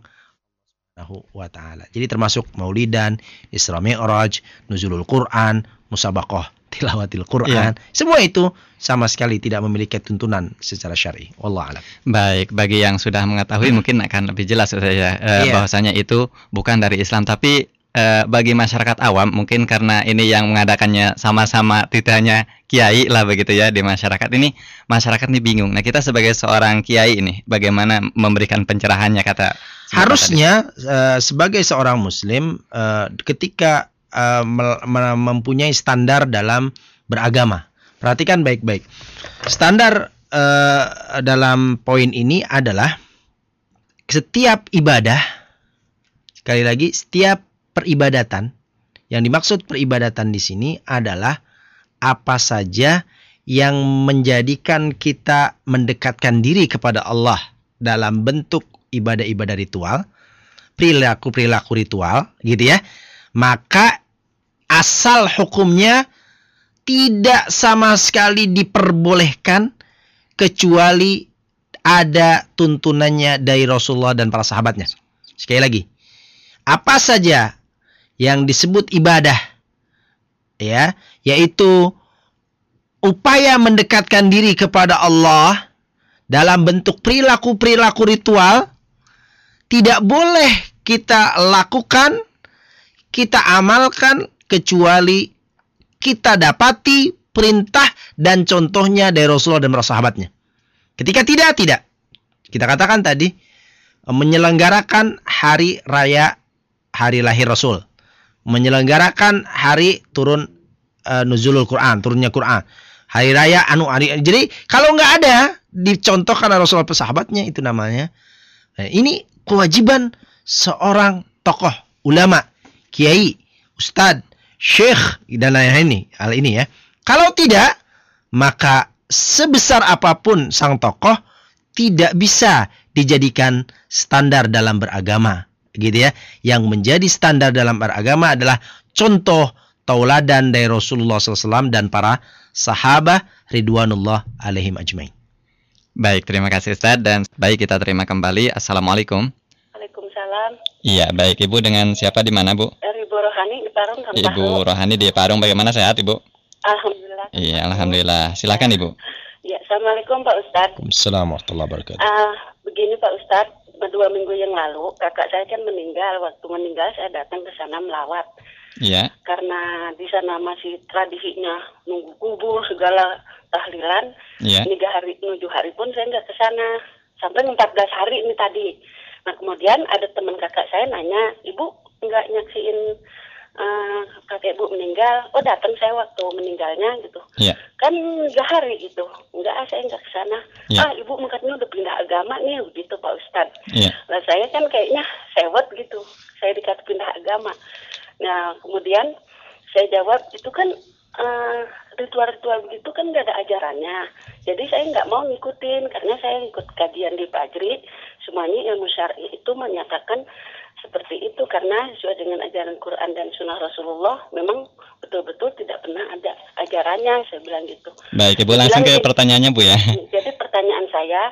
wa taala. Jadi termasuk Maulidan, Isra Mi'raj, Nuzulul Quran, Musabaqah tilawatil Quran. Semua itu sama sekali tidak memiliki tuntunan secara syar'i. Wallahu a'lam. Baik, bagi yang sudah mengetahui mungkin akan lebih jelas Ustaz ya eh, Iya. bahwasanya itu bukan dari Islam tapi eh, bagi masyarakat awam mungkin karena ini yang mengadakannya sama-sama tidak hanya kiai lah begitu ya di masyarakat ini masyarakat ini bingung. Nah kita sebagai seorang kiai ini bagaimana memberikan pencerahannya kata Harusnya eh, sebagai seorang muslim eh, ketika eh, mempunyai standar dalam beragama. Perhatikan baik-baik. Standar eh, dalam poin ini adalah setiap ibadah sekali lagi setiap peribadatan yang dimaksud peribadatan di sini adalah apa saja yang menjadikan kita mendekatkan diri kepada Allah dalam bentuk ibadah-ibadah ritual, perilaku-perilaku ritual, gitu ya. Maka asal hukumnya tidak sama sekali diperbolehkan kecuali ada tuntunannya dari Rasulullah dan para sahabatnya. Sekali lagi, apa saja yang disebut ibadah ya, yaitu upaya mendekatkan diri kepada Allah dalam bentuk perilaku-perilaku ritual tidak boleh kita lakukan, kita amalkan kecuali kita dapati perintah dan contohnya dari Rasulullah dan para sahabatnya. Ketika tidak, tidak. Kita katakan tadi menyelenggarakan hari raya hari lahir Rasul, menyelenggarakan hari turun eh, nuzulul Quran, turunnya Quran, hari raya anu hari. Jadi kalau nggak ada dicontohkan Rasulullah sahabatnya itu namanya. Nah, ini kewajiban seorang tokoh ulama, kiai, ustadz, syekh dan lain-lain ini hal ini ya. Kalau tidak, maka sebesar apa pun sang tokoh tidak bisa dijadikan standar dalam beragama, gitu ya. Yang menjadi standar dalam beragama adalah contoh tauladan dari Rasulullah SAW dan para sahabat ridwanullah alaihim ajmain. Baik, terima kasih Ustadz dan baik kita terima kembali. Assalamualaikum. Waalaikumsalam. Iya, baik Ibu dengan siapa di mana Bu? Dari Ibu Rohani di Parung. Ibu Rohani di Parung bagaimana sehat Ibu? Alhamdulillah. Iya, alhamdulillah. Silakan Ibu. Ya, Assalamualaikum Pak Ustadz. Assalamualaikum warahmatullahi wabarakatuh. Ah, begini Pak Ustadz, dua minggu yang lalu kakak saya kan meninggal. Waktu meninggal saya datang ke sana melawat. Iya. Karena di sana masih tradisinya nunggu kubur segala tahlilan. Iya. Tiga hari, tujuh hari pun saya nggak ke sana. Sampai 14 hari ini tadi. Nah kemudian ada teman kakak saya nanya, ibu nggak nyaksiin eh, kakek ibu meninggal? Oh datang saya waktu meninggalnya gitu. Iya. Kan tiga hari itu, nggak ah, saya nggak ke sana. Iya. Ah ibu makanya udah pindah agama nih, gitu Pak Ustadz. Iya. Nah saya kan kayaknya sewot gitu, saya dikata pindah agama. Nah kemudian saya jawab itu kan eh, ritual-ritual begitu kan nggak ada ajarannya. Jadi saya nggak mau ngikutin karena saya ikut kajian di Pajri, semuanya ilmu syar'i itu menyatakan seperti itu karena sesuai dengan ajaran Quran dan Sunnah Rasulullah memang betul-betul tidak pernah ada ajarannya saya bilang gitu. Baik, Ibu langsung ke Bilang- pertanyaannya Bu ya. Jadi pertanyaan saya,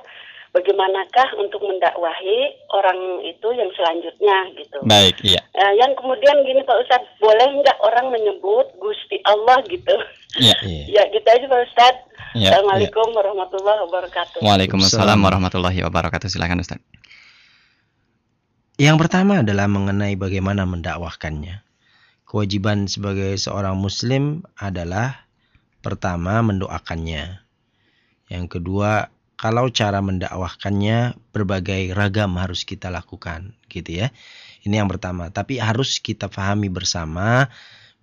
bagaimanakah untuk mendakwahi orang itu yang selanjutnya gitu? Baik, iya. Eh, yang kemudian gini Pak Ustadz, boleh nggak orang menyebut Gusti Allah gitu? Iya. *laughs* Iya. ya gitu aja Pak Ustadz. Iya, Assalamualaikum warahmatullahi wabarakatuh. Waalaikumsalam warahmatullahi wabarakatuh. Silakan Ustaz. Yang pertama adalah mengenai bagaimana mendakwahkannya. Kewajiban sebagai seorang muslim adalah pertama mendoakannya. Yang kedua, kalau cara mendakwahkannya berbagai ragam harus kita lakukan, gitu ya. Ini yang pertama, tapi harus kita pahami bersama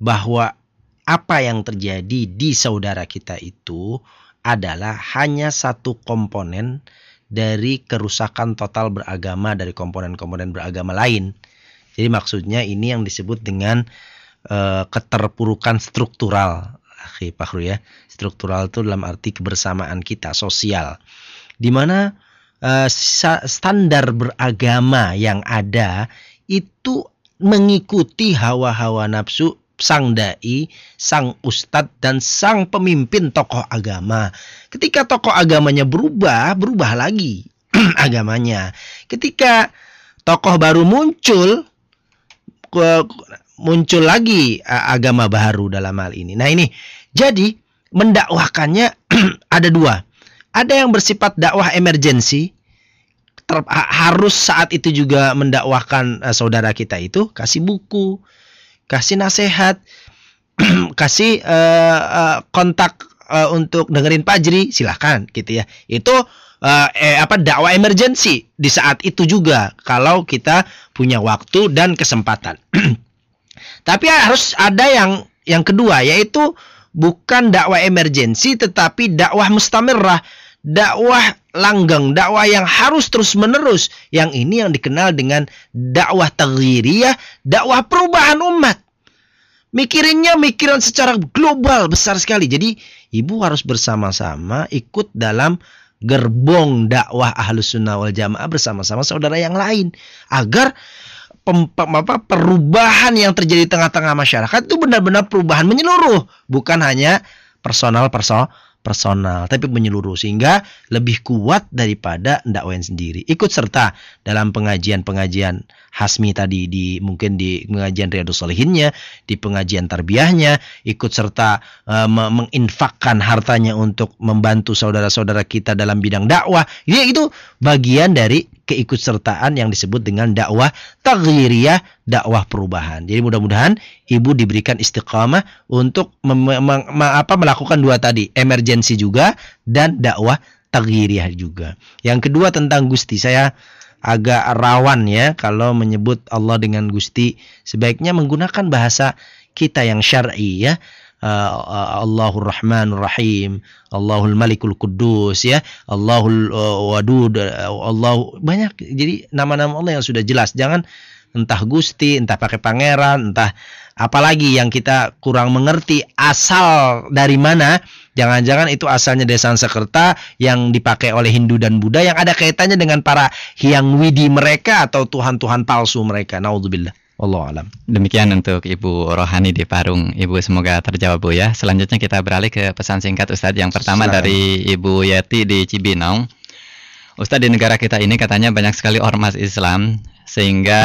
bahwa apa yang terjadi di saudara kita itu adalah hanya satu komponen dari kerusakan total beragama dari komponen-komponen beragama lain. Jadi maksudnya ini yang disebut dengan eh, keterpurukan struktural, Akhi Fahru ya. Struktural itu dalam arti kebersamaan kita, sosial. Di mana sa- standar beragama yang ada itu mengikuti hawa-hawa nafsu sang dai, sang ustadz dan sang pemimpin tokoh agama. Ketika tokoh agamanya berubah, berubah lagi *clears throat* agamanya. Ketika tokoh baru muncul, muncul lagi agama baru dalam hal ini. Nah ini, jadi mendakwahkannya *clears throat* ada dua. Ada yang bersifat dakwah emergensi, harus saat itu juga mendakwahkan eh, saudara kita itu kasih buku, kasih nasihat, *clears throat* kasih uh, uh, kontak uh, untuk dengerin Pajri, silahkan gitu ya. Itu uh, eh, apa dakwah emergency di saat itu juga kalau kita punya waktu dan kesempatan. *clears throat* Tapi harus ada yang yang kedua yaitu bukan dakwah emergency tetapi dakwah mustamirah, dakwah langgeng, dakwah yang harus terus-menerus. Yang ini yang dikenal dengan dakwah taghyiriyah, dakwah perubahan umat. Mikirinnya mikiran secara global besar sekali. Jadi ibu harus bersama-sama ikut dalam gerbong dakwah ahlus sunnah wal jamaah bersama-sama saudara yang lain. Agar pem, pem, apa, perubahan yang terjadi di tengah-tengah masyarakat itu benar-benar perubahan menyeluruh. Bukan hanya personal personal tapi menyeluruh sehingga lebih kuat daripada dakwain sendiri. Ikut serta dalam pengajian-pengajian Hasmi tadi di mungkin di pengajian Riyadus Solihinnya di pengajian tarbiyahnya ikut serta uh, menginfakkan hartanya untuk membantu saudara-saudara kita dalam bidang dakwah ya itu bagian dari keikutsertaan yang disebut dengan dakwah taghyiriyah, dakwah perubahan. Jadi mudah-mudahan ibu diberikan istiqamah untuk apa, melakukan dua tadi, emergensi juga dan dakwah taghyiriyah juga. Yang kedua tentang Gusti, saya agak rawan ya kalau menyebut Allah dengan Gusti, sebaiknya menggunakan bahasa kita yang syar'i ya uh, Allahur Rahmanur Rahim, Allahul Malikul Kudus ya, Allahul uh, Wadud, uh, Allah banyak jadi nama-nama Allah yang sudah jelas. Jangan entah Gusti, entah pakai pangeran, entah apalagi yang kita kurang mengerti asal dari mana. Jangan-jangan itu asalnya dari Sanskerta yang dipakai oleh Hindu dan Buddha yang ada kaitannya dengan para hyang widi mereka atau tuhan-tuhan palsu mereka. Naudzubillah. Allah alam. Demikian untuk Ibu Rohani di Parung. Ibu semoga terjawab Bu ya. Selanjutnya kita beralih ke pesan singkat Ustadz. Yang pertama Selain. dari Ibu Yeti di Cibinong. Ustadz di negara kita ini katanya banyak sekali ormas Islam sehingga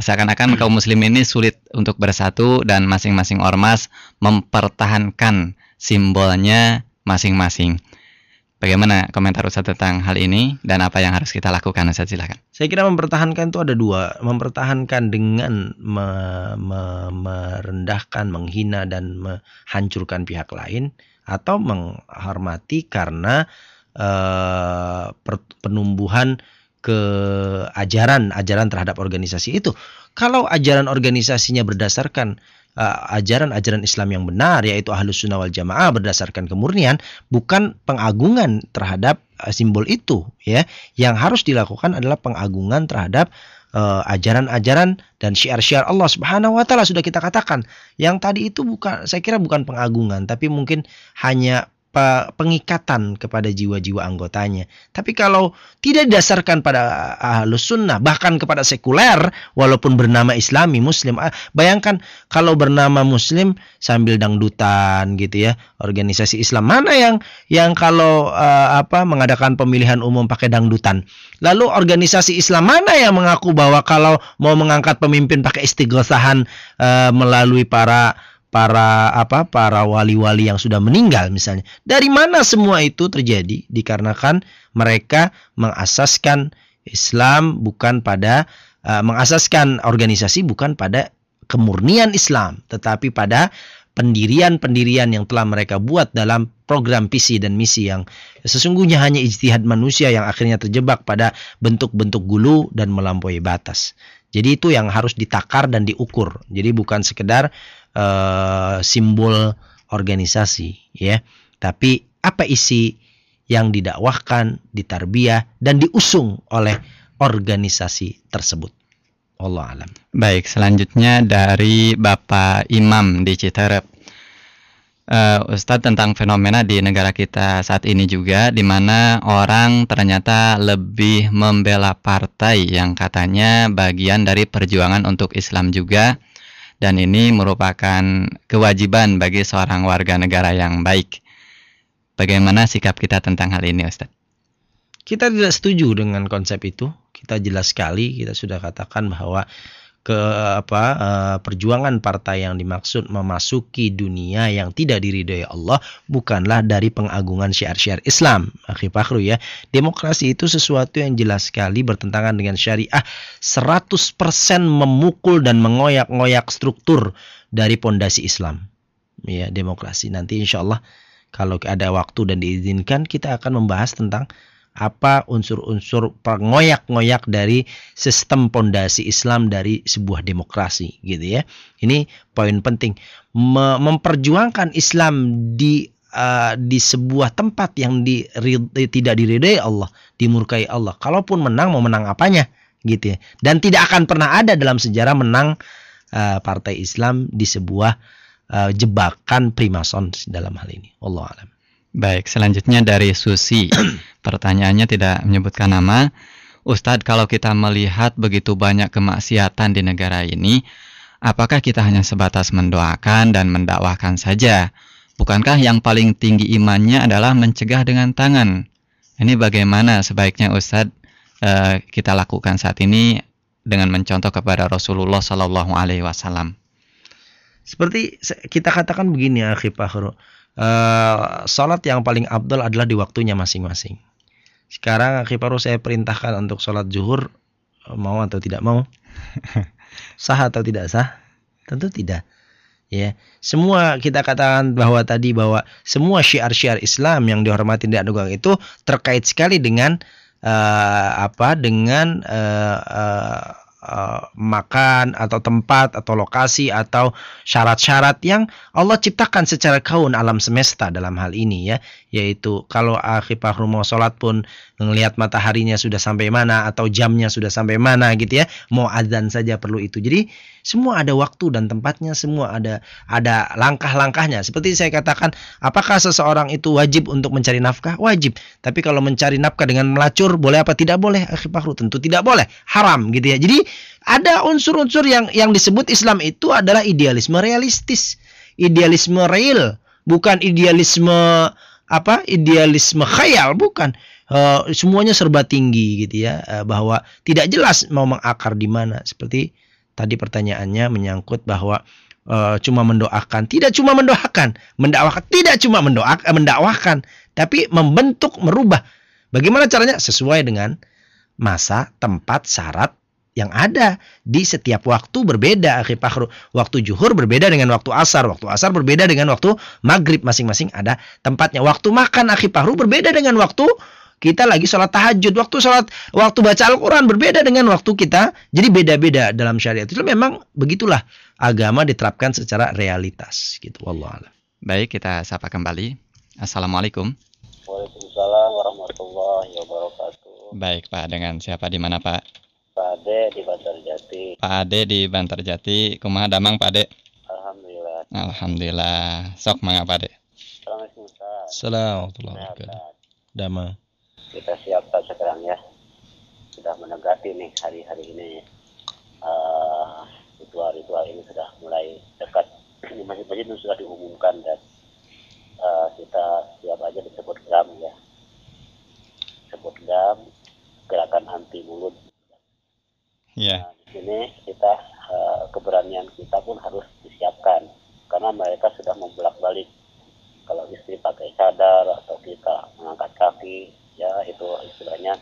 seakan-akan kaum muslim ini sulit untuk bersatu dan masing-masing ormas mempertahankan simbolnya masing-masing. Bagaimana komentar Ustaz tentang hal ini dan apa yang harus kita lakukan Ustaz silakan. Saya kira mempertahankan itu ada dua, mempertahankan dengan me, me, merendahkan, menghina dan menghancurkan pihak lain atau menghormati karena uh, penumbuhan ke ajaran ajaran terhadap organisasi itu. Kalau ajaran organisasinya berdasarkan Uh, ajaran-ajaran uh, Islam yang benar yaitu ahlus sunnah wal jamaah berdasarkan kemurnian bukan pengagungan terhadap uh, simbol itu ya. Yang harus dilakukan adalah pengagungan terhadap uh, ajaran-ajaran uh, dan syiar-syiar Allah Subhanahu wa taala sudah kita katakan. Yang tadi itu bukan saya kira bukan pengagungan tapi mungkin hanya pengikatan kepada jiwa-jiwa anggotanya. Tapi kalau tidak didasarkan pada ahlus sunnah, bahkan kepada sekuler, walaupun bernama islami, muslim, ah, bayangkan kalau bernama muslim sambil dangdutan gitu ya, organisasi Islam mana yang yang kalau uh, apa mengadakan pemilihan umum pakai dangdutan. Lalu organisasi Islam mana yang mengaku bahwa kalau mau mengangkat pemimpin pakai istighosahan uh, melalui para para apa para wali-wali yang sudah meninggal misalnya. Dari mana semua itu terjadi? Dikarenakan mereka mengasaskan Islam bukan pada uh, mengasaskan organisasi bukan pada kemurnian Islam, tetapi pada pendirian-pendirian yang telah mereka buat dalam program visi dan misi yang sesungguhnya hanya ijtihad manusia yang akhirnya terjebak pada bentuk-bentuk gulu dan melampaui batas. Jadi itu yang harus ditakar dan diukur. Jadi bukan sekedar uh, simbol organisasi ya. Tapi apa isi yang didakwahkan ditarbiyah dan diusung oleh organisasi tersebut? Allah alam. Baik selanjutnya dari Bapak Imam di Citerep. Uh, Ustadz tentang fenomena di negara kita saat ini juga di mana orang ternyata lebih membela partai yang katanya bagian dari perjuangan untuk Islam juga dan ini merupakan kewajiban bagi seorang warga negara yang baik. Bagaimana sikap kita tentang hal ini, Ustaz? Kita tidak setuju dengan konsep itu. Kita jelas sekali, kita sudah katakan bahwa ke apa uh, perjuangan partai yang dimaksud memasuki dunia yang tidak diridhoi Allah bukanlah dari pengagungan syiar-syiar Islam. Akhir Fakhru ya. Demokrasi itu sesuatu yang jelas sekali bertentangan dengan syariah 100% memukul dan mengoyak-ngoyak struktur dari pondasi Islam. Ya, demokrasi. Nanti insya Allah kalau ada waktu dan diizinkan kita akan membahas tentang apa unsur-unsur pengoyak-ngoyak dari sistem pondasi Islam dari sebuah demokrasi gitu ya. Ini poin penting memperjuangkan Islam di uh, di sebuah tempat yang di, tidak diridai Allah, dimurkai Allah. Kalaupun menang mau menang apanya gitu ya. Dan tidak akan pernah ada dalam sejarah menang uh, partai Islam di sebuah uh, jebakan primason dalam hal ini. Allah alam. Baik, selanjutnya dari Susi. *clears throat* Pertanyaannya tidak menyebutkan nama. Ustadz, kalau kita melihat begitu banyak kemaksiatan di negara ini, apakah kita hanya sebatas mendoakan dan mendakwahkan saja? Bukankah yang paling tinggi imannya adalah mencegah dengan tangan? Ini bagaimana sebaiknya Ustadz uh, kita lakukan saat ini dengan mencontoh kepada Rasulullah Shallallahu Alaihi Wasallam? Seperti kita katakan begini ya, Khifahru uh, sholat yang paling abdul adalah di waktunya masing-masing. Sekarang Kiparu saya perintahkan untuk sholat zuhur mau atau tidak mau? *laughs* sah atau tidak sah? Tentu tidak. Ya, semua kita katakan bahwa tadi bahwa semua syiar-syiar Islam yang dihormati di Anugang itu terkait sekali dengan uh, apa? Dengan uh, uh, uh, makan atau tempat atau lokasi atau syarat-syarat yang Allah ciptakan secara kaun alam semesta dalam hal ini ya. Yaitu kalau akhirnya mau sholat pun ngelihat mataharinya sudah sampai mana atau jamnya sudah sampai mana gitu ya. Mau azan saja perlu itu. Jadi semua ada waktu dan tempatnya semua ada ada langkah-langkahnya. Seperti saya katakan apakah seseorang itu wajib untuk mencari nafkah? Wajib. Tapi kalau mencari nafkah dengan melacur boleh apa tidak boleh? Akhir tentu tidak boleh. Haram gitu ya. Jadi ada unsur-unsur yang yang disebut Islam itu adalah idealisme realistis. Idealisme real bukan idealisme apa idealisme khayal bukan uh, semuanya serba tinggi gitu ya uh, bahwa tidak jelas mau mengakar di mana. Seperti tadi pertanyaannya menyangkut bahwa uh, cuma mendoakan. Tidak cuma mendoakan. Mendakwakan tidak cuma mendoakan mendakwakan tapi membentuk merubah. Bagaimana caranya? Sesuai dengan masa tempat syarat yang ada. Di setiap waktu berbeda akhir waktu juhur berbeda dengan waktu asar. Waktu asar berbeda dengan waktu maghrib. Masing-masing ada tempatnya. Waktu makan akhir berbeda dengan waktu kita lagi sholat tahajud. Waktu sholat waktu baca Al-Quran berbeda dengan waktu kita. Jadi beda-beda dalam syariat itu memang begitulah agama diterapkan secara realitas gitu. Allah baik kita sapa kembali. Assalamualaikum. Waalaikumsalam warahmatullahi wabarakatuh. Baik Pak dengan siapa? Di mana Pak? Pak Ade di Bantarjati. Pak Ade di Bantarjati, kumaha damang Pak Ade? Alhamdulillah. Alhamdulillah. Sok mangga Pak Ade. Assalamualaikum Assalamualaikum Dama. Kita siapkan sekarang ya. Sudah menegati nih hari-hari ini. Uh, ritual-ritual ini sudah mulai dekat. Ini masjid-masjid sudah diumumkan dan uh, kita siap aja disebut GAM ya. Sebut GAM, gerakan anti mulut Yeah. Nah, di sini kita uh, keberanian kita pun harus disiapkan karena mereka sudah membolak-balik. Kalau istri pakai cadar atau kita mengangkat kaki, ya itu istilahnya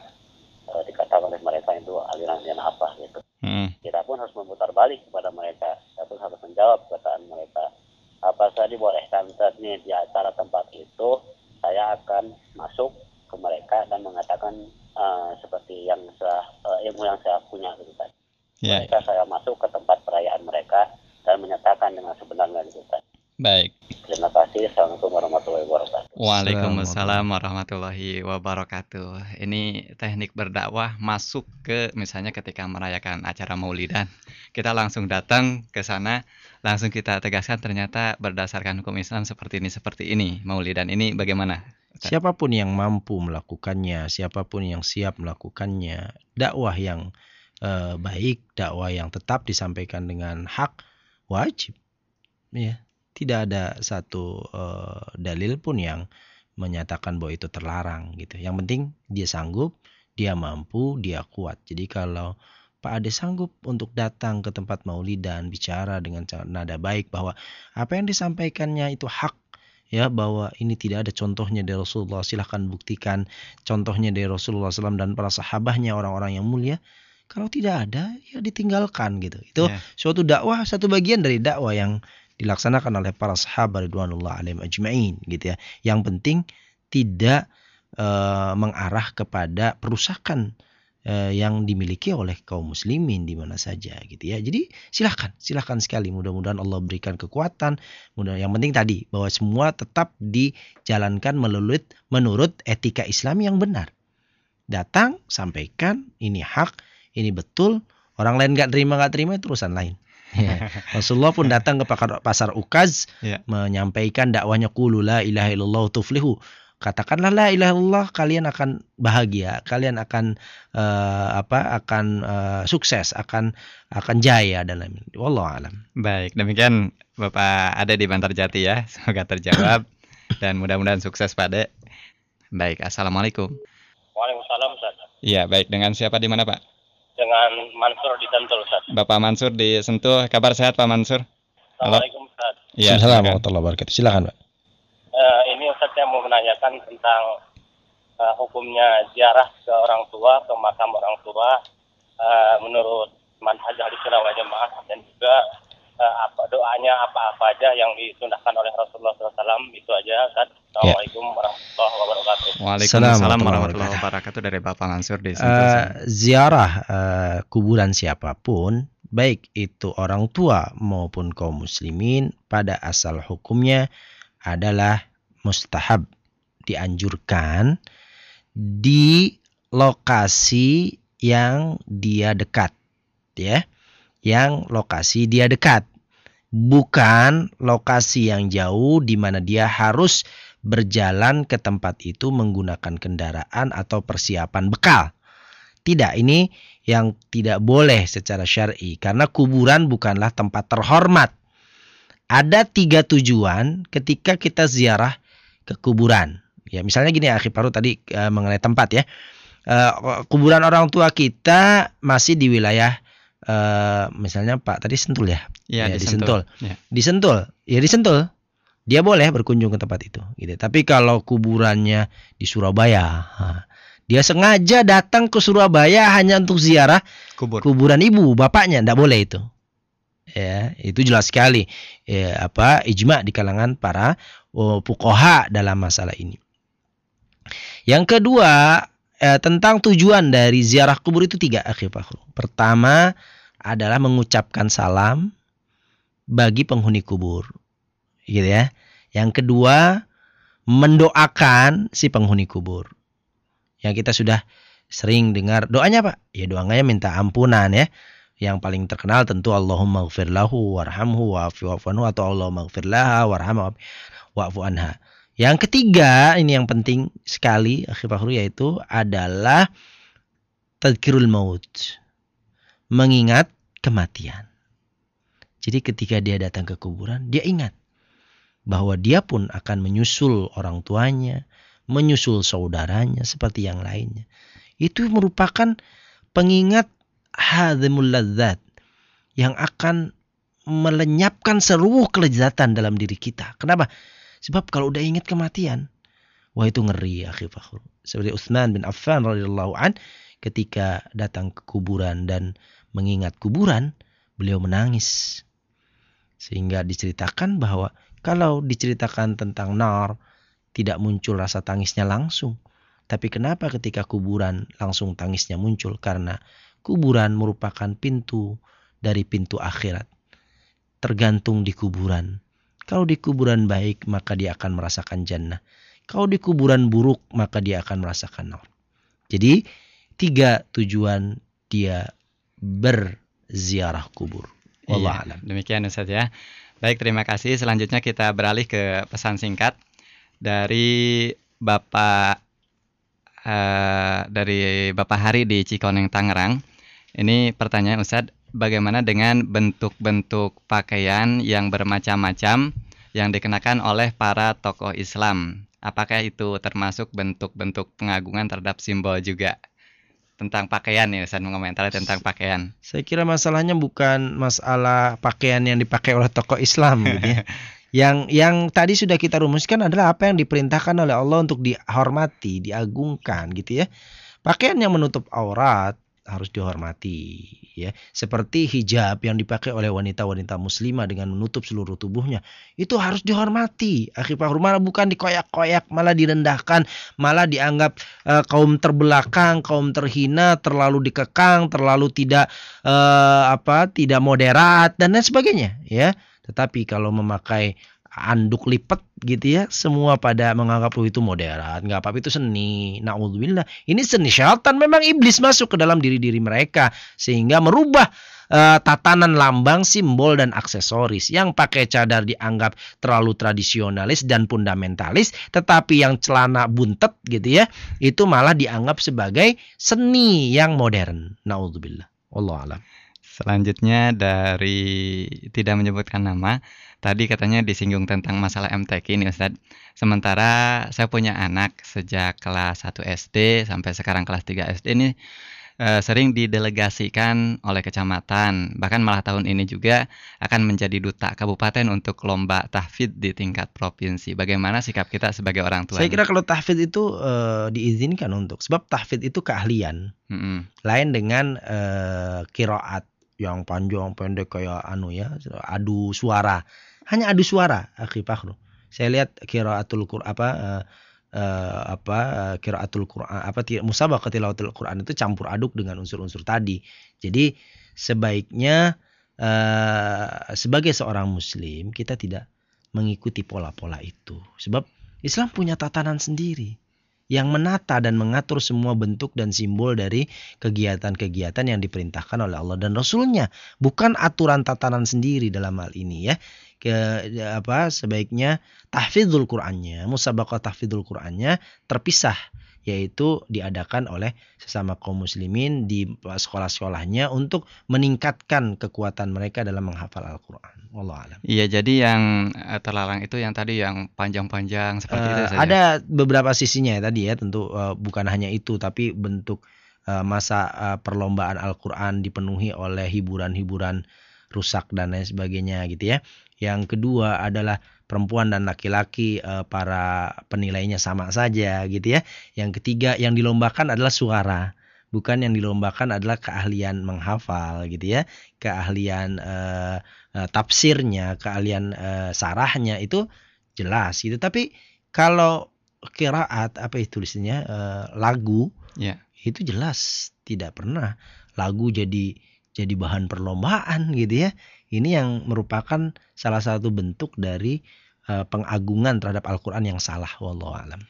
uh, dikatakan oleh mereka itu aliran-aliran apa gitu. Hmm. Kita pun harus memutar balik kepada mereka. Kita pun harus menjawab perkataan mereka. Apa saja boleh tante nih di acara tempat itu, saya akan masuk ke mereka dan mengatakan uh, seperti yang saya, uh, ilmu yang saya punya gitu kan. Yeah. Mereka saya masuk ke tempat perayaan mereka dan menyatakan dengan sebenarnya gitu kan. Baik. Terima kasih. Assalamualaikum warahmatullahi wabarakatuh. Waalaikumsalam warahmatullahi wabarakatuh. Ini teknik berdakwah masuk ke misalnya ketika merayakan acara Maulidan. Kita langsung datang ke sana, langsung kita tegaskan ternyata berdasarkan hukum Islam seperti ini seperti ini. Maulidan ini bagaimana? Siapa pun yang mampu melakukannya, siapa pun yang siap melakukannya, dakwah yang uh, baik, dakwah yang tetap disampaikan dengan hak wajib. Ya, tidak ada satu uh, dalil pun yang menyatakan bahwa itu terlarang gitu. Yang penting dia sanggup, dia mampu, dia kuat. Jadi kalau Pak Ade sanggup untuk datang ke tempat maulidan bicara dengan nada baik bahwa apa yang disampaikannya itu hak ya bahwa ini tidak ada contohnya dari Rasulullah silahkan buktikan contohnya dari Rasulullah SAW dan para sahabatnya orang-orang yang mulia kalau tidak ada ya ditinggalkan gitu itu Ya. suatu dakwah satu bagian dari dakwah yang dilaksanakan oleh para sahabat ridwanullah alaihim ajmain gitu ya yang penting tidak eh, mengarah kepada perusakan eh, yang dimiliki oleh kaum muslimin di mana saja gitu ya. Jadi silahkan, silahkan sekali. Mudah-mudahan Allah berikan kekuatan. Mudah yang penting tadi bahwa semua tetap dijalankan menurut menurut etika Islam yang benar. Datang, sampaikan, ini hak, ini betul. Orang lain nggak terima nggak terima itu urusan lain. Ya. Rasulullah pun datang ke pasar Ukaz Ya. menyampaikan dakwahnya qulu la ilaha illallah tuflihu. Katakanlah la ilaha illallah kalian akan bahagia, kalian akan eh, apa? akan eh, sukses, akan akan jaya dan lain-lain. Wallahu alam. Baik, demikian Bapak ada di Bantarjati ya. Semoga terjawab *coughs* dan mudah-mudahan sukses Pak. Baik, Assalamualaikum. Waalaikumsalam Ustaz. Iya, baik. Dengan siapa di mana Pak? Dengan Mansur di Sentul Ustaz. Bapak Mansur di Sentul. Kabar sehat Pak Mansur? Assalamualaikum Ustaz. Iya, Assalamualaikum silakan. warahmatullahi wabarakatuh. Silakan, Pak. Eh, ini Ustaz saya mau menanyakan tentang eh, hukumnya ziarah ke orang tua, ke makam orang tua eh, menurut manhaj ahli sunnah wal jamaah dan juga eh, apa doanya apa-apa aja yang disunahkan oleh Rasulullah SAW itu aja Ustaz. Assalamualaikum warahmatullahi wabarakatuh. Waalaikumsalam warahmatullahi wabarakatuh dari Bapak Mansur di. Eh, ziarah eh, kuburan siapa pun, baik itu orang tua maupun kaum muslimin, pada asal hukumnya adalah mustahab, dianjurkan di lokasi yang dia dekat, ya, yang lokasi dia dekat, bukan lokasi yang jauh di mana dia harus berjalan ke tempat itu menggunakan kendaraan atau persiapan bekal. Tidak, ini yang tidak boleh secara syar'i karena kuburan bukanlah tempat terhormat. Ada tiga tujuan ketika kita ziarah ke kuburan. Ya, misalnya gini Akhi Paru tadi eh, mengenai tempat ya. Eh, kuburan orang tua kita masih di wilayah eh, misalnya Pak tadi Sentul ya. Iya, ya. Sentul. Ya. Di Sentul, ya di Sentul. Dia boleh berkunjung ke tempat itu, gitu. Tapi kalau kuburannya di Surabaya, ha, dia sengaja datang ke Surabaya hanya untuk ziarah Kubur. kuburan ibu bapaknya, tidak boleh itu. Ya, itu jelas sekali. Ya, apa ijma di kalangan para oh, fuqaha dalam masalah ini. Yang kedua, eh, tentang tujuan dari ziarah kubur itu tiga, akhir Fakhrul. Pertama adalah mengucapkan salam bagi penghuni kubur. Gitu ya. Yang kedua, mendoakan si penghuni kubur. Yang kita sudah sering dengar doanya Pak. Ya doanya minta ampunan ya. Yang paling terkenal tentu Allahumma gfir lahu warhamhu wa'afi wa'fu atau Allahumma gfir laha warhamha wa'fu anha. Yang ketiga, ini yang penting sekali akhir Fakhrul yaitu adalah tadkirul maut. Mengingat kematian. Jadi ketika dia datang ke kuburan, dia ingat bahwa dia pun akan menyusul orang tuanya, menyusul saudaranya seperti yang lainnya. Itu merupakan pengingat hadimul ladzat yang akan melenyapkan seluruh kelezatan dalam diri kita. Kenapa? Sebab kalau udah ingat kematian, wah itu ngeri ya Fakhrul. Seperti Utsman bin Affan radhiyallahu an ketika datang ke kuburan dan mengingat kuburan, beliau menangis. Sehingga diceritakan bahwa kalau diceritakan tentang nar, tidak muncul rasa tangisnya langsung. Tapi kenapa ketika kuburan langsung tangisnya muncul? Karena kuburan merupakan pintu dari pintu akhirat. Tergantung di kuburan. Kalau di kuburan baik, maka dia akan merasakan jannah. Kalau di kuburan buruk, maka dia akan merasakan nar. Jadi, tiga tujuan dia berziarah kubur. Wallah Iya, alam. demikian Ustaz ya. Baik, terima kasih. Selanjutnya kita beralih ke pesan singkat dari Bapak eh, dari Bapak Hari di Cikoneng Tangerang. Ini pertanyaan Ustadz, bagaimana dengan bentuk-bentuk pakaian yang bermacam-macam yang dikenakan oleh para tokoh Islam? Apakah itu termasuk bentuk-bentuk pengagungan terhadap simbol juga? tentang pakaian nih Ustaz mengomentari tentang pakaian. Saya kira masalahnya bukan masalah pakaian yang dipakai oleh tokoh Islam *laughs* gitu ya. Yang yang tadi sudah kita rumuskan adalah apa yang diperintahkan oleh Allah untuk dihormati, diagungkan gitu ya. Pakaian yang menutup aurat harus dihormati ya. Seperti hijab yang dipakai oleh wanita-wanita muslimah dengan menutup seluruh tubuhnya itu harus dihormati. Akhirnya malah bukan dikoyak-koyak malah direndahkan malah dianggap uh, kaum terbelakang kaum terhina terlalu dikekang terlalu tidak uh, apa tidak moderat dan lain sebagainya ya. Tetapi kalau memakai anduk lipat gitu ya semua pada menganggap itu moderat nggak apa-apa itu seni. Naudzubillah. Ini seni syaitan memang iblis masuk ke dalam diri-diri mereka sehingga merubah uh, tatanan lambang simbol dan aksesoris. Yang pakai cadar dianggap terlalu tradisionalis dan fundamentalis tetapi yang celana buntet gitu ya itu malah dianggap sebagai seni yang modern. Naudzubillah. Allah alam. Selanjutnya dari tidak menyebutkan nama, tadi katanya disinggung tentang masalah MTQ ini Ustadz. Sementara saya punya anak sejak kelas 1 SD sampai sekarang kelas 3 SD ini eh, sering didelegasikan oleh kecamatan. Bahkan malah tahun ini juga akan menjadi duta kabupaten untuk lomba tahfidz di tingkat provinsi. Bagaimana sikap kita sebagai orang tua? Saya kira kalau tahfidz itu uh, diizinkan untuk sebab tahfidz itu keahlian. Mm -mm. Lain dengan uh, kiroat yang panjang pendek kayak anu ya adu suara. Hanya adu suara akhi Fakhru saya lihat kiraatul Qur'an apa uh, uh, apa uh, kiraatul Qur'an apa musabaqah tilawatul Qur'an itu campur aduk dengan unsur-unsur tadi. Jadi sebaiknya uh, sebagai seorang muslim kita tidak mengikuti pola-pola itu. Sebab Islam punya tatanan sendiri yang menata dan mengatur semua bentuk dan simbol dari kegiatan-kegiatan yang diperintahkan oleh Allah dan Rasulnya. Bukan aturan tatanan sendiri dalam hal ini ya. Ke apa sebaiknya tahfidzul Qur'annya musabaqah tahfidzul Qur'annya terpisah yaitu diadakan oleh sesama kaum muslimin di sekolah-sekolahnya untuk meningkatkan kekuatan mereka dalam menghafal Al-Qur'an. Allah alam. Iya, jadi yang eh, terlarang itu yang tadi yang panjang-panjang seperti uh, itu saja. Ada beberapa sisinya ya tadi ya, tentu uh, bukan hanya itu tapi bentuk uh, masa uh, perlombaan Al-Qur'an dipenuhi oleh hiburan-hiburan rusak dan lain sebagainya gitu ya. Yang kedua adalah perempuan dan laki-laki uh, para penilainya sama saja gitu ya. Yang ketiga yang dilombakan adalah suara bukan yang dilombakan adalah keahlian menghafal gitu ya keahlian uh, uh, tafsirnya keahlian uh, sarahnya itu jelas gitu tapi kalau kiraat apa itu tulisnya uh, lagu yeah. itu jelas tidak pernah lagu jadi jadi bahan perlombaan gitu ya ini yang merupakan salah satu bentuk dari uh, pengagungan terhadap Al-Quran yang salah wallahu alam.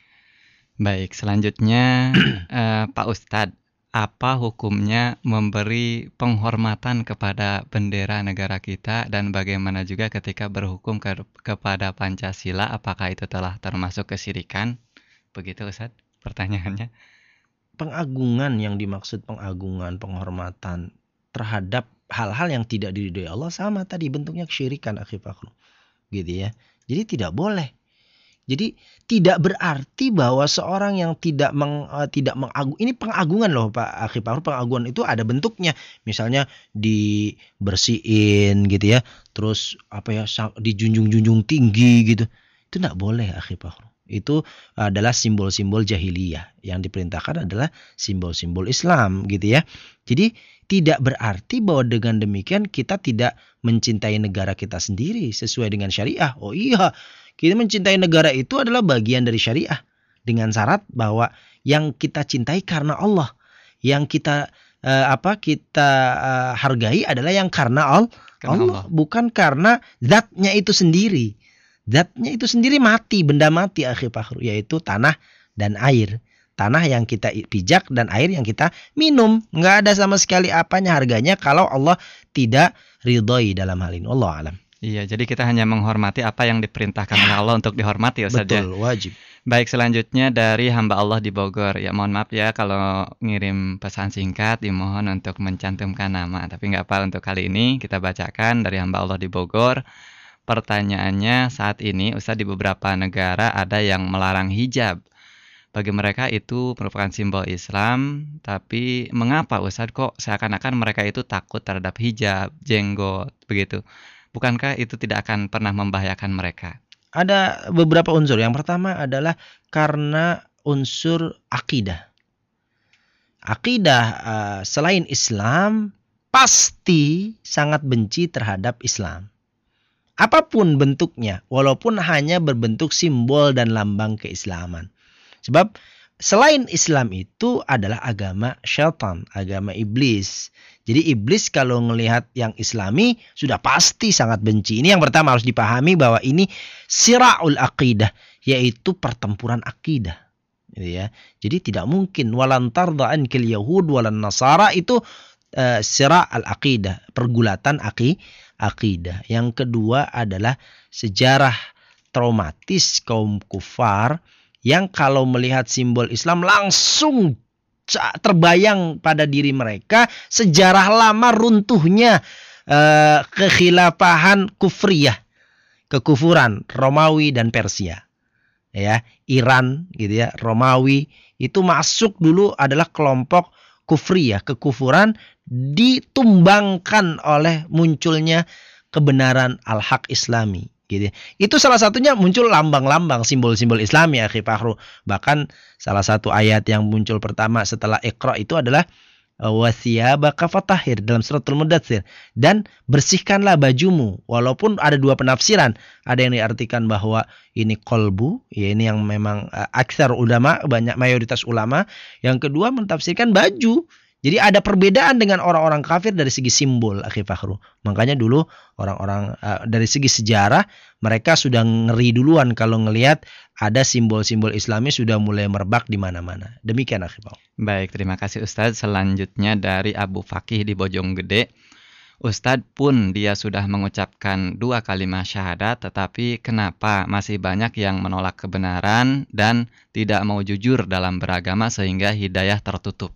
Baik, selanjutnya uh, *clears throat* Pak Ustadz, apa hukumnya memberi penghormatan kepada bendera negara kita dan bagaimana juga ketika berhukum ke, kepada Pancasila apakah itu telah termasuk kesirikan? Begitu Ustaz pertanyaannya. Pengagungan yang dimaksud pengagungan penghormatan terhadap hal-hal yang tidak diridhoi Allah sama tadi bentuknya kesyirikan akhirnya gitu ya jadi tidak boleh jadi tidak berarti bahwa seorang yang tidak meng, uh, tidak mengagung ini pengagungan loh Pak Akhi Pak pengagungan itu ada bentuknya. Misalnya dibersihin gitu ya. Terus apa ya dijunjung-junjung tinggi gitu. Itu tidak boleh Akhi Pak itu adalah simbol-simbol jahiliyah yang diperintahkan adalah simbol-simbol Islam gitu ya. Jadi tidak berarti bahwa dengan demikian kita tidak mencintai negara kita sendiri sesuai dengan syariah. Oh iya, kita mencintai negara itu adalah bagian dari syariah dengan syarat bahwa yang kita cintai karena Allah, yang kita uh, apa kita uh, hargai adalah yang karena Allah, Allah, bukan karena zatnya itu sendiri. Zatnya itu sendiri mati, benda mati akhir pakhru yaitu tanah dan air. Tanah yang kita pijak dan air yang kita minum. Nggak ada sama sekali apanya harganya kalau Allah tidak ridhoi dalam hal ini. Allah alam. Iya, jadi kita hanya menghormati apa yang diperintahkan oleh Allah untuk dihormati ya saja. Betul, wajib. Baik, selanjutnya dari hamba Allah di Bogor. Ya mohon maaf ya kalau ngirim pesan singkat dimohon untuk mencantumkan nama. Tapi nggak apa untuk kali ini kita bacakan dari hamba Allah di Bogor. Pertanyaannya saat ini Ustaz di beberapa negara ada yang melarang hijab. Bagi mereka itu merupakan simbol Islam, tapi mengapa Ustadz kok seakan-akan mereka itu takut terhadap hijab, jenggot, begitu? Bukankah itu tidak akan pernah membahayakan mereka? Ada beberapa unsur. Yang pertama adalah karena unsur akidah. Akidah uh, selain Islam pasti sangat benci terhadap Islam. Apa pun bentuknya, walaupun hanya berbentuk simbol dan lambang keislaman. Sebab selain Islam itu adalah agama syaitan, agama iblis. Jadi iblis kalau melihat yang islami sudah pasti sangat benci. Ini yang pertama harus dipahami bahwa ini sira'ul aqidah, yaitu pertempuran akidah. Gitu ya. Jadi tidak mungkin walantar da'an kil yahud walan nasara itu uh, sira al aqidah, pergulatan aki, akidah. Yang kedua adalah sejarah traumatis kaum kufar yang kalau melihat simbol Islam langsung terbayang pada diri mereka sejarah lama runtuhnya uh, kekhilafahan kufriyah, kekufuran Romawi dan Persia. Ya, Iran gitu ya, Romawi itu masuk dulu adalah kelompok kufriyah, kekufuran ditumbangkan oleh munculnya kebenaran al-haq islami gitu. Itu salah satunya muncul lambang-lambang simbol-simbol Islam ya Fahru. Bahkan salah satu ayat yang muncul pertama setelah Iqra itu adalah wasiyabaka fatahir dalam suratul mudatsir dan bersihkanlah bajumu walaupun ada dua penafsiran ada yang diartikan bahwa ini kolbu ya ini yang memang uh, aksar ulama banyak mayoritas ulama yang kedua mentafsirkan baju jadi ada perbedaan dengan orang-orang kafir dari segi simbol akhi Fakhru. Makanya dulu orang-orang uh, dari segi sejarah mereka sudah ngeri duluan kalau ngelihat ada simbol-simbol Islami sudah mulai merebak di mana-mana. Demikian akhi Fakhru. Baik, terima kasih Ustadz. Selanjutnya dari Abu Fakih di Bojonggede. Ustadz pun dia sudah mengucapkan dua kalimat syahadat, tetapi kenapa masih banyak yang menolak kebenaran dan tidak mau jujur dalam beragama sehingga hidayah tertutup?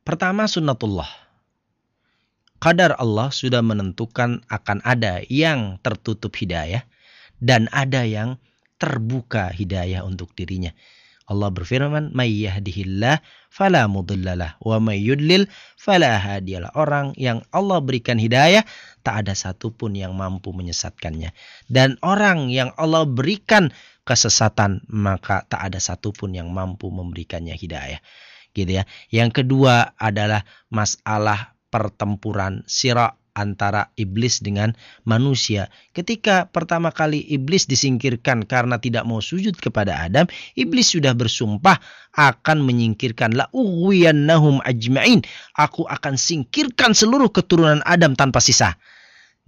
Pertama sunnatullah. Kadar Allah sudah menentukan akan ada yang tertutup hidayah dan ada yang terbuka hidayah untuk dirinya. Allah berfirman, "May yahdihillah fala mudhillalah wa may yudlil fala hadiyalah." Orang yang Allah berikan hidayah, tak ada satupun yang mampu menyesatkannya. Dan orang yang Allah berikan kesesatan, maka tak ada satupun yang mampu memberikannya hidayah gitu ya. Yang kedua adalah masalah pertempuran sirah antara iblis dengan manusia. Ketika pertama kali iblis disingkirkan karena tidak mau sujud kepada Adam, iblis sudah bersumpah akan menyingkirkan la uwiyannahum ajmain. Aku akan singkirkan seluruh keturunan Adam tanpa sisa.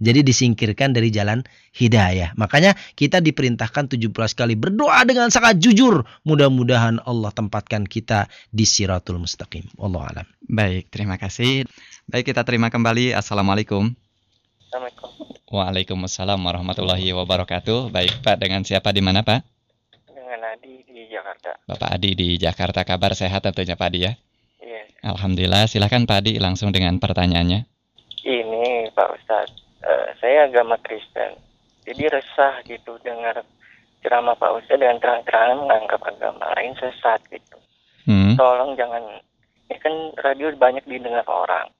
Jadi disingkirkan dari jalan hidayah. Makanya kita diperintahkan 17 kali berdoa dengan sangat jujur. Mudah-mudahan Allah tempatkan kita di siratul mustaqim. Allah alam. Baik, terima kasih. Baik, kita terima kembali. Assalamualaikum. Assalamualaikum. Waalaikumsalam warahmatullahi wabarakatuh. Baik, Pak, dengan siapa di mana, Pak? Dengan Adi di Jakarta. Bapak Adi di Jakarta, kabar sehat tentunya Pak Adi ya? Iya. Alhamdulillah, silahkan Pak Adi langsung dengan pertanyaannya. Ini Pak Ustadz, uh, saya agama Kristen. Jadi resah gitu dengar ceramah Pak Ustadz dengan terang-terangan menganggap agama lain sesat gitu. Hmm. Tolong jangan, ini kan radio banyak didengar orang.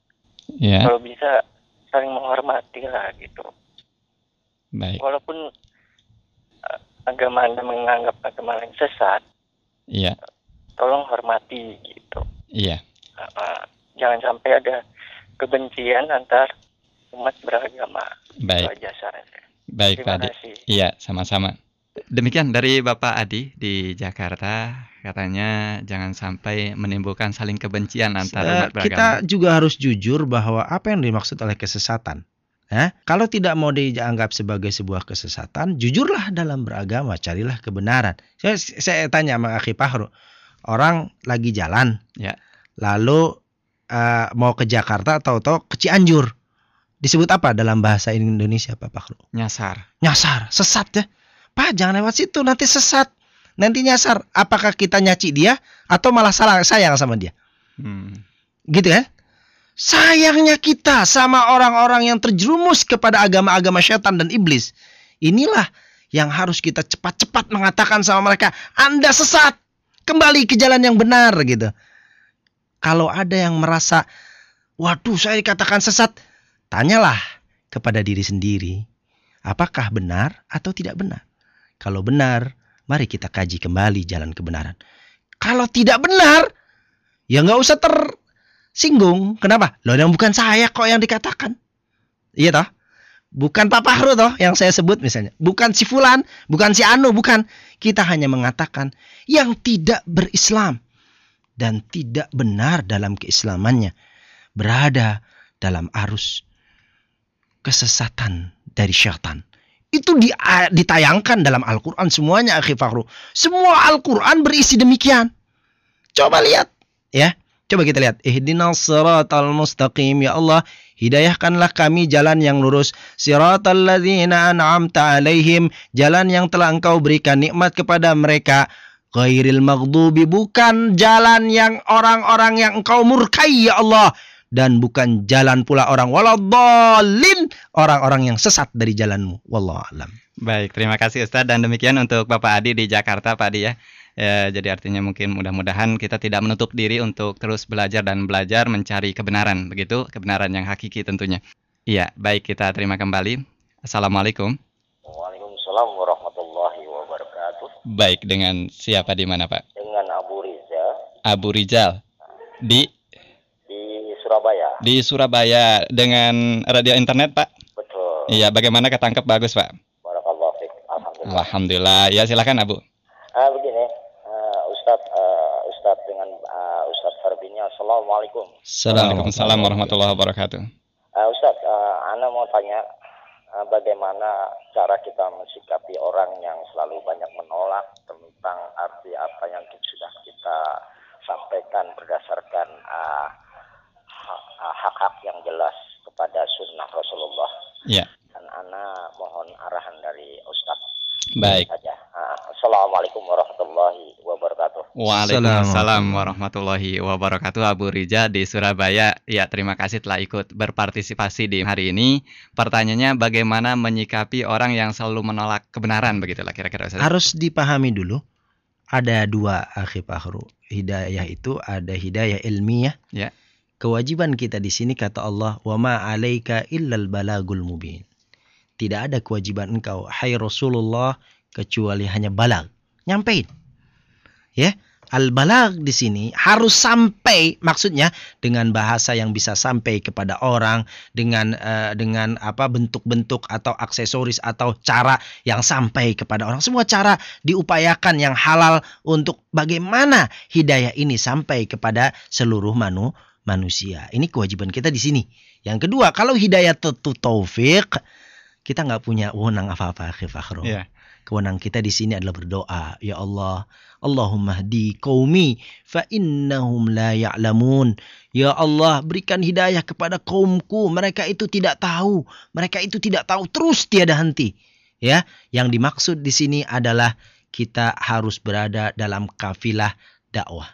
Ya, Kalau bisa saling menghormati lah gitu. baik. Walaupun uh, agama Anda menganggap agama lain sesat, Iya, tolong hormati gitu. iya. Uh, uh, jangan sampai ada kebencian antar umat beragama. Itu Baik, aja saran saya. baik Pak Terima Adi. kasih. Iya, sama-sama. Demikian dari Bapak Adi di Jakarta, katanya jangan sampai menimbulkan saling kebencian antara Eh, umat beragama. kita juga harus jujur bahwa apa yang dimaksud oleh kesesatan. Hah? Kalau tidak mau dianggap sebagai sebuah kesesatan, jujurlah dalam beragama, carilah kebenaran. Saya, saya tanya sama Akhi Pahru, orang lagi jalan, Ya. lalu eh, mau ke Jakarta atau ke Cianjur, disebut apa dalam bahasa Indonesia Pak Pahru? Nyasar. Nyasar, sesat ya. Pak jangan lewat situ, nanti sesat. Nanti nyasar. Apakah kita nyaci dia atau malah salah sayang sama dia? Hmm. Gitu kan? Sayangnya kita sama orang-orang yang terjerumus kepada agama-agama syaitan dan iblis. Inilah yang harus kita cepat-cepat mengatakan sama mereka, Anda sesat. Kembali ke jalan yang benar gitu. Kalau ada yang merasa, waduh saya dikatakan sesat, tanyalah kepada diri sendiri. Apakah benar atau tidak benar? Kalau benar, mari kita kaji kembali jalan kebenaran. Kalau tidak benar, ya nggak usah tersinggung. Kenapa? Loh yang bukan saya kok yang dikatakan. Iya toh? Bukan Pak Fahru toh yang saya sebut misalnya. Bukan si Fulan, bukan si Anu, bukan. Kita hanya mengatakan yang tidak berislam dan tidak benar dalam keislamannya berada dalam arus kesesatan dari syaitan. Itu di, ditayangkan dalam Al-Quran semuanya, Akhi Fahru. Semua Al-Quran berisi demikian. Coba lihat, ya. Coba kita lihat. Ihdinas siratal mustaqim. Ya Allah, hidayahkanlah kami jalan yang lurus. Siratal ladzina an'amta alaihim. Jalan yang telah engkau berikan nikmat kepada mereka. Ghairil maghdubi. Bukan jalan yang orang-orang yang engkau murkai ya Allah. Dan bukan jalan pula orang waladhalin. Orang-orang yang sesat dari jalanmu. Wallahualam. Baik, terima kasih Ustadz. Dan demikian untuk Bapak Adi di Jakarta, Pak Adi ya. Ya, jadi artinya mungkin mudah-mudahan kita tidak menutup diri untuk terus belajar dan belajar mencari kebenaran, begitu kebenaran yang hakiki tentunya. Iya, baik kita terima kembali. Assalamualaikum. Waalaikumsalam warahmatullahi wabarakatuh. Baik, dengan siapa di mana Pak? Dengan Abu Rizal Abu Rizal di di Surabaya. di Surabaya dengan radio internet Pak. Iya, bagaimana ketangkep bagus Pak? Barakallahu fiik. Alhamdulillah. Alhamdulillah. Ya silakan Abu. Ah begini, uh, Ustadz uh, Ustadz dengan uh, Ustadz Farbinya. Assalamualaikum. Waalaikumsalam warahmatullahi wabarakatuh. Uh, Ustadz, uh, Anda mau tanya uh, bagaimana cara kita mensikapi orang yang selalu banyak menolak tentang arti apa yang sudah kita sampaikan berdasarkan uh, uh, hak-hak yang jelas kepada sunnah Rasulullah. Ya. Dan Ana mohon arahan dari Ustadz Baik. saja. Assalamualaikum warahmatullahi wabarakatuh. Waalaikumsalam warahmatullahi wabarakatuh Abu Rija di Surabaya. Ya, terima kasih telah ikut berpartisipasi di hari ini. Pertanyaannya bagaimana menyikapi orang yang selalu menolak kebenaran begitulah kira-kira Ustaz. Harus dipahami dulu. Ada dua akhi Fahru. Hidayah itu ada hidayah ilmiah. Ya. Kewajiban kita di sini kata Allah, "Wa ma 'alaika illal balagul mubin." Tidak ada kewajiban engkau hai Rasulullah kecuali hanya balag, nyampein. Ya, al balag di sini harus sampai maksudnya dengan bahasa yang bisa sampai kepada orang dengan eh, dengan apa bentuk-bentuk atau aksesoris atau cara yang sampai kepada orang. Semua cara diupayakan yang halal untuk bagaimana hidayah ini sampai kepada seluruh manu, manusia. Ini kewajiban kita di sini. Yang kedua, kalau hidayah itu taufik, kita nggak punya wewenang apa-apa. Ya. Kewenangan kita di sini adalah berdoa, ya Allah, Allahumma hdi qaumi fa innahum la ya'lamun. Ya Allah, berikan hidayah kepada kaumku, mereka itu tidak tahu, mereka itu tidak tahu terus tiada henti. Ya, yang dimaksud di sini adalah kita harus berada dalam kafilah dakwah.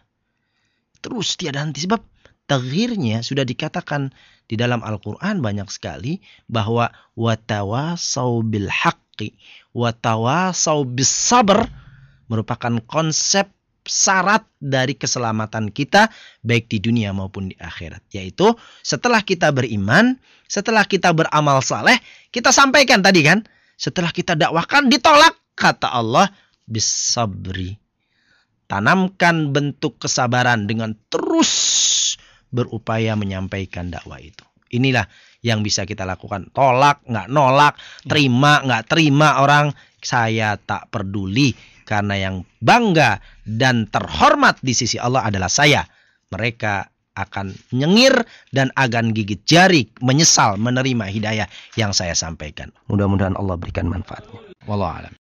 Terus tiada henti sebab taghirnya sudah dikatakan di dalam Al-Qur'an banyak sekali bahwa watawasau bil haqqi watawasau bis sabr merupakan konsep syarat dari keselamatan kita baik di dunia maupun di akhirat. Yaitu setelah kita beriman setelah kita beramal saleh kita sampaikan tadi kan setelah kita dakwakan ditolak kata Allah bisabri tanamkan bentuk kesabaran dengan terus berupaya menyampaikan dakwah itu. Inilah yang bisa kita lakukan. Tolak nggak nolak terima nggak terima orang. Saya tak peduli karena yang bangga dan terhormat di sisi Allah adalah saya. Mereka akan nyengir dan akan gigit jari menyesal menerima hidayah yang saya sampaikan. Mudah-mudahan Allah berikan manfaatnya. Wallahu alam